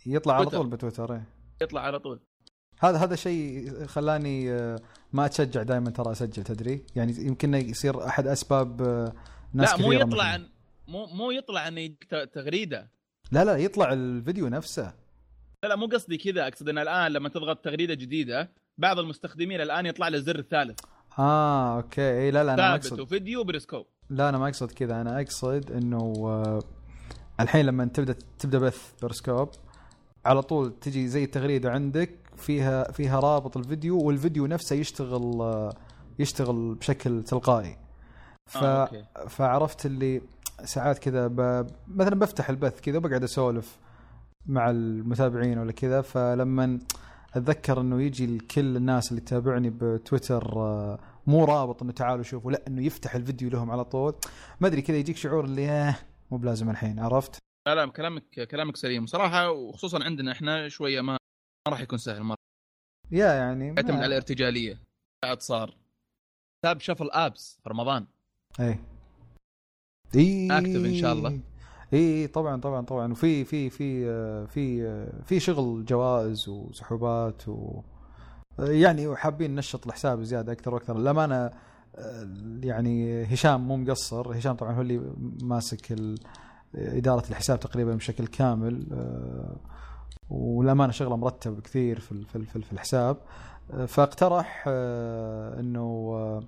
يطلع على طول بتويتر. إيه. يطلع على طول. هذا هذا شيء خلاني آه، ما أتشجع دائما ترى أسجل تدري؟ يعني يمكن يصير أحد أسباب آه، ناس لا مو يطلع مو مو يطلع انه تغريدة. لا لا يطلع الفيديو نفسه. لا لا مو قصدي كذا أقصد إن الآن لما تضغط تغريدة جديدة بعض المستخدمين الآن يطلع له الزر الثالث آه okay. اي لا لا أنا ما أقصد. وفيديو بريسكوب لا أنا ما أقصد كذا. أنا أقصد إنه آه الحين لما تبدأ تبدأ بث بريسكوب على طول تجي زي التغريدة عندك فيها فيها رابط الفيديو والفيديو نفسه يشتغل آه يشتغل بشكل تلقائي. ف... آه، فعرفت اللي ساعات كذا ب... مثلا بفتح البث كذا وبقعد أسولف مع المتابعين ولا كذا فلما أتذكر إنه يجي لكل الناس اللي تتابعني بتويتر آه، مو رابط إنه تعالوا شوفوا لا إنه يفتح الفيديو لهم على طول. ما أدري كذا يجيك شعور اللي آه مو بلازم الحين عرفت؟ لا لا كلامك كلامك سليم صراحة وخصوصا عندنا إحنا شوية ما ما راح يكون سهل مرة. يا يعني يعتمد على الارتجالية. بعد صار. تاب شفل آبس في رمضان. اي اي Active إن شاء الله. اي طبعا طبعا طبعا. وفي في في في في شغل جوائز وسحوبات و يعني وحابين ننشط الحساب زيادة أكثر وأكثر. للأمانة يعني هشام مو مقصر. هشام طبعا هو اللي ماسك إدارة الحساب تقريبا بشكل كامل. والامانه شغله مرتب كثير في في ال- في ال- في الحساب. فاقترح آه، إنه آه،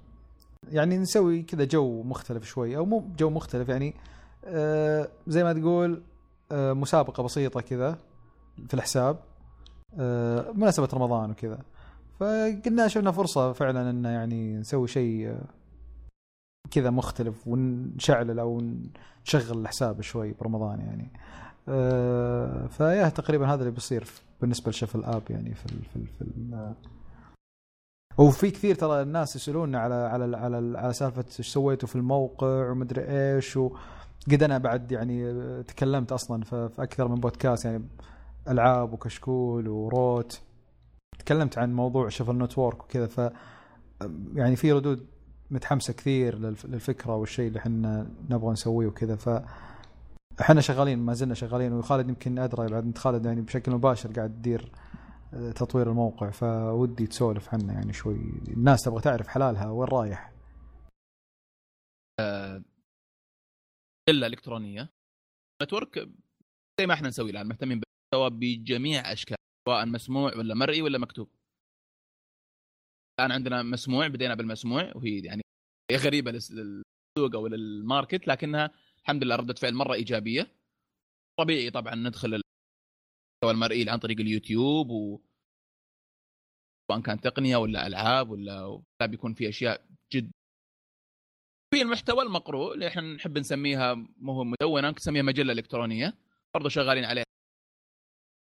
يعني نسوي كذا جو مختلف شوي أو مو جو مختلف يعني آه، زي ما تقول آه، مسابقة بسيطة كذا في الحساب آه، بمناسبه رمضان وكذا. فقلنا شفنا فرصة فعلا إن يعني نسوي شيء آه، كذا مختلف ونشعل أو نشغل الحساب شوي برمضان يعني. آه، فيا تقريبا هذا اللي بيصير بالنسبة لشفل أب يعني في ال في ال في ال وفي كثير ترى الناس يسالوننا على على على على سالفة إيش سويتوا في الموقع ومدري إيش وقد أنا بعد يعني تكلمت أصلا في أكثر من بودكاست يعني ألعاب وكشكول وروت. تكلمت عن موضوع شفل network وكذا ف يعني في ردود متحمسة كثير للف- للفكرة والشيء اللي إحنا نبغى نسويه وكذا ف إحنا شغالين ما زلنا شغالين وخالد يمكن أدرى بعد انت خالد يعني بشكل مباشر قاعد تدير تطوير الموقع فودي تسولف عنه يعني شوي. الناس تبغى تعرف حلالها وين رايح؟ مجله إلكترونية. network زي ما إحنا نسوي الآن مهتمين بالمحتوى بجميع أشكال سواء مسموع ولا مرئي ولا مكتوب. الآن عندنا مسموع بدينا بالمسموع وهي يعني هي غريبة للس- للسوق أو للماركت لكنها الحمد لله ردة فعل مرة إيجابية. طبيعي طبعا ندخل المحتوى المرئي عن طريق اليوتيوب و سواء كان تقنية ولا ألعاب ولا بيكون في أشياء جد في المحتوى المقروء اللي إحنا نحب نسميها مو مدونة نسميها مجلة إلكترونية برضو شغالين عليها.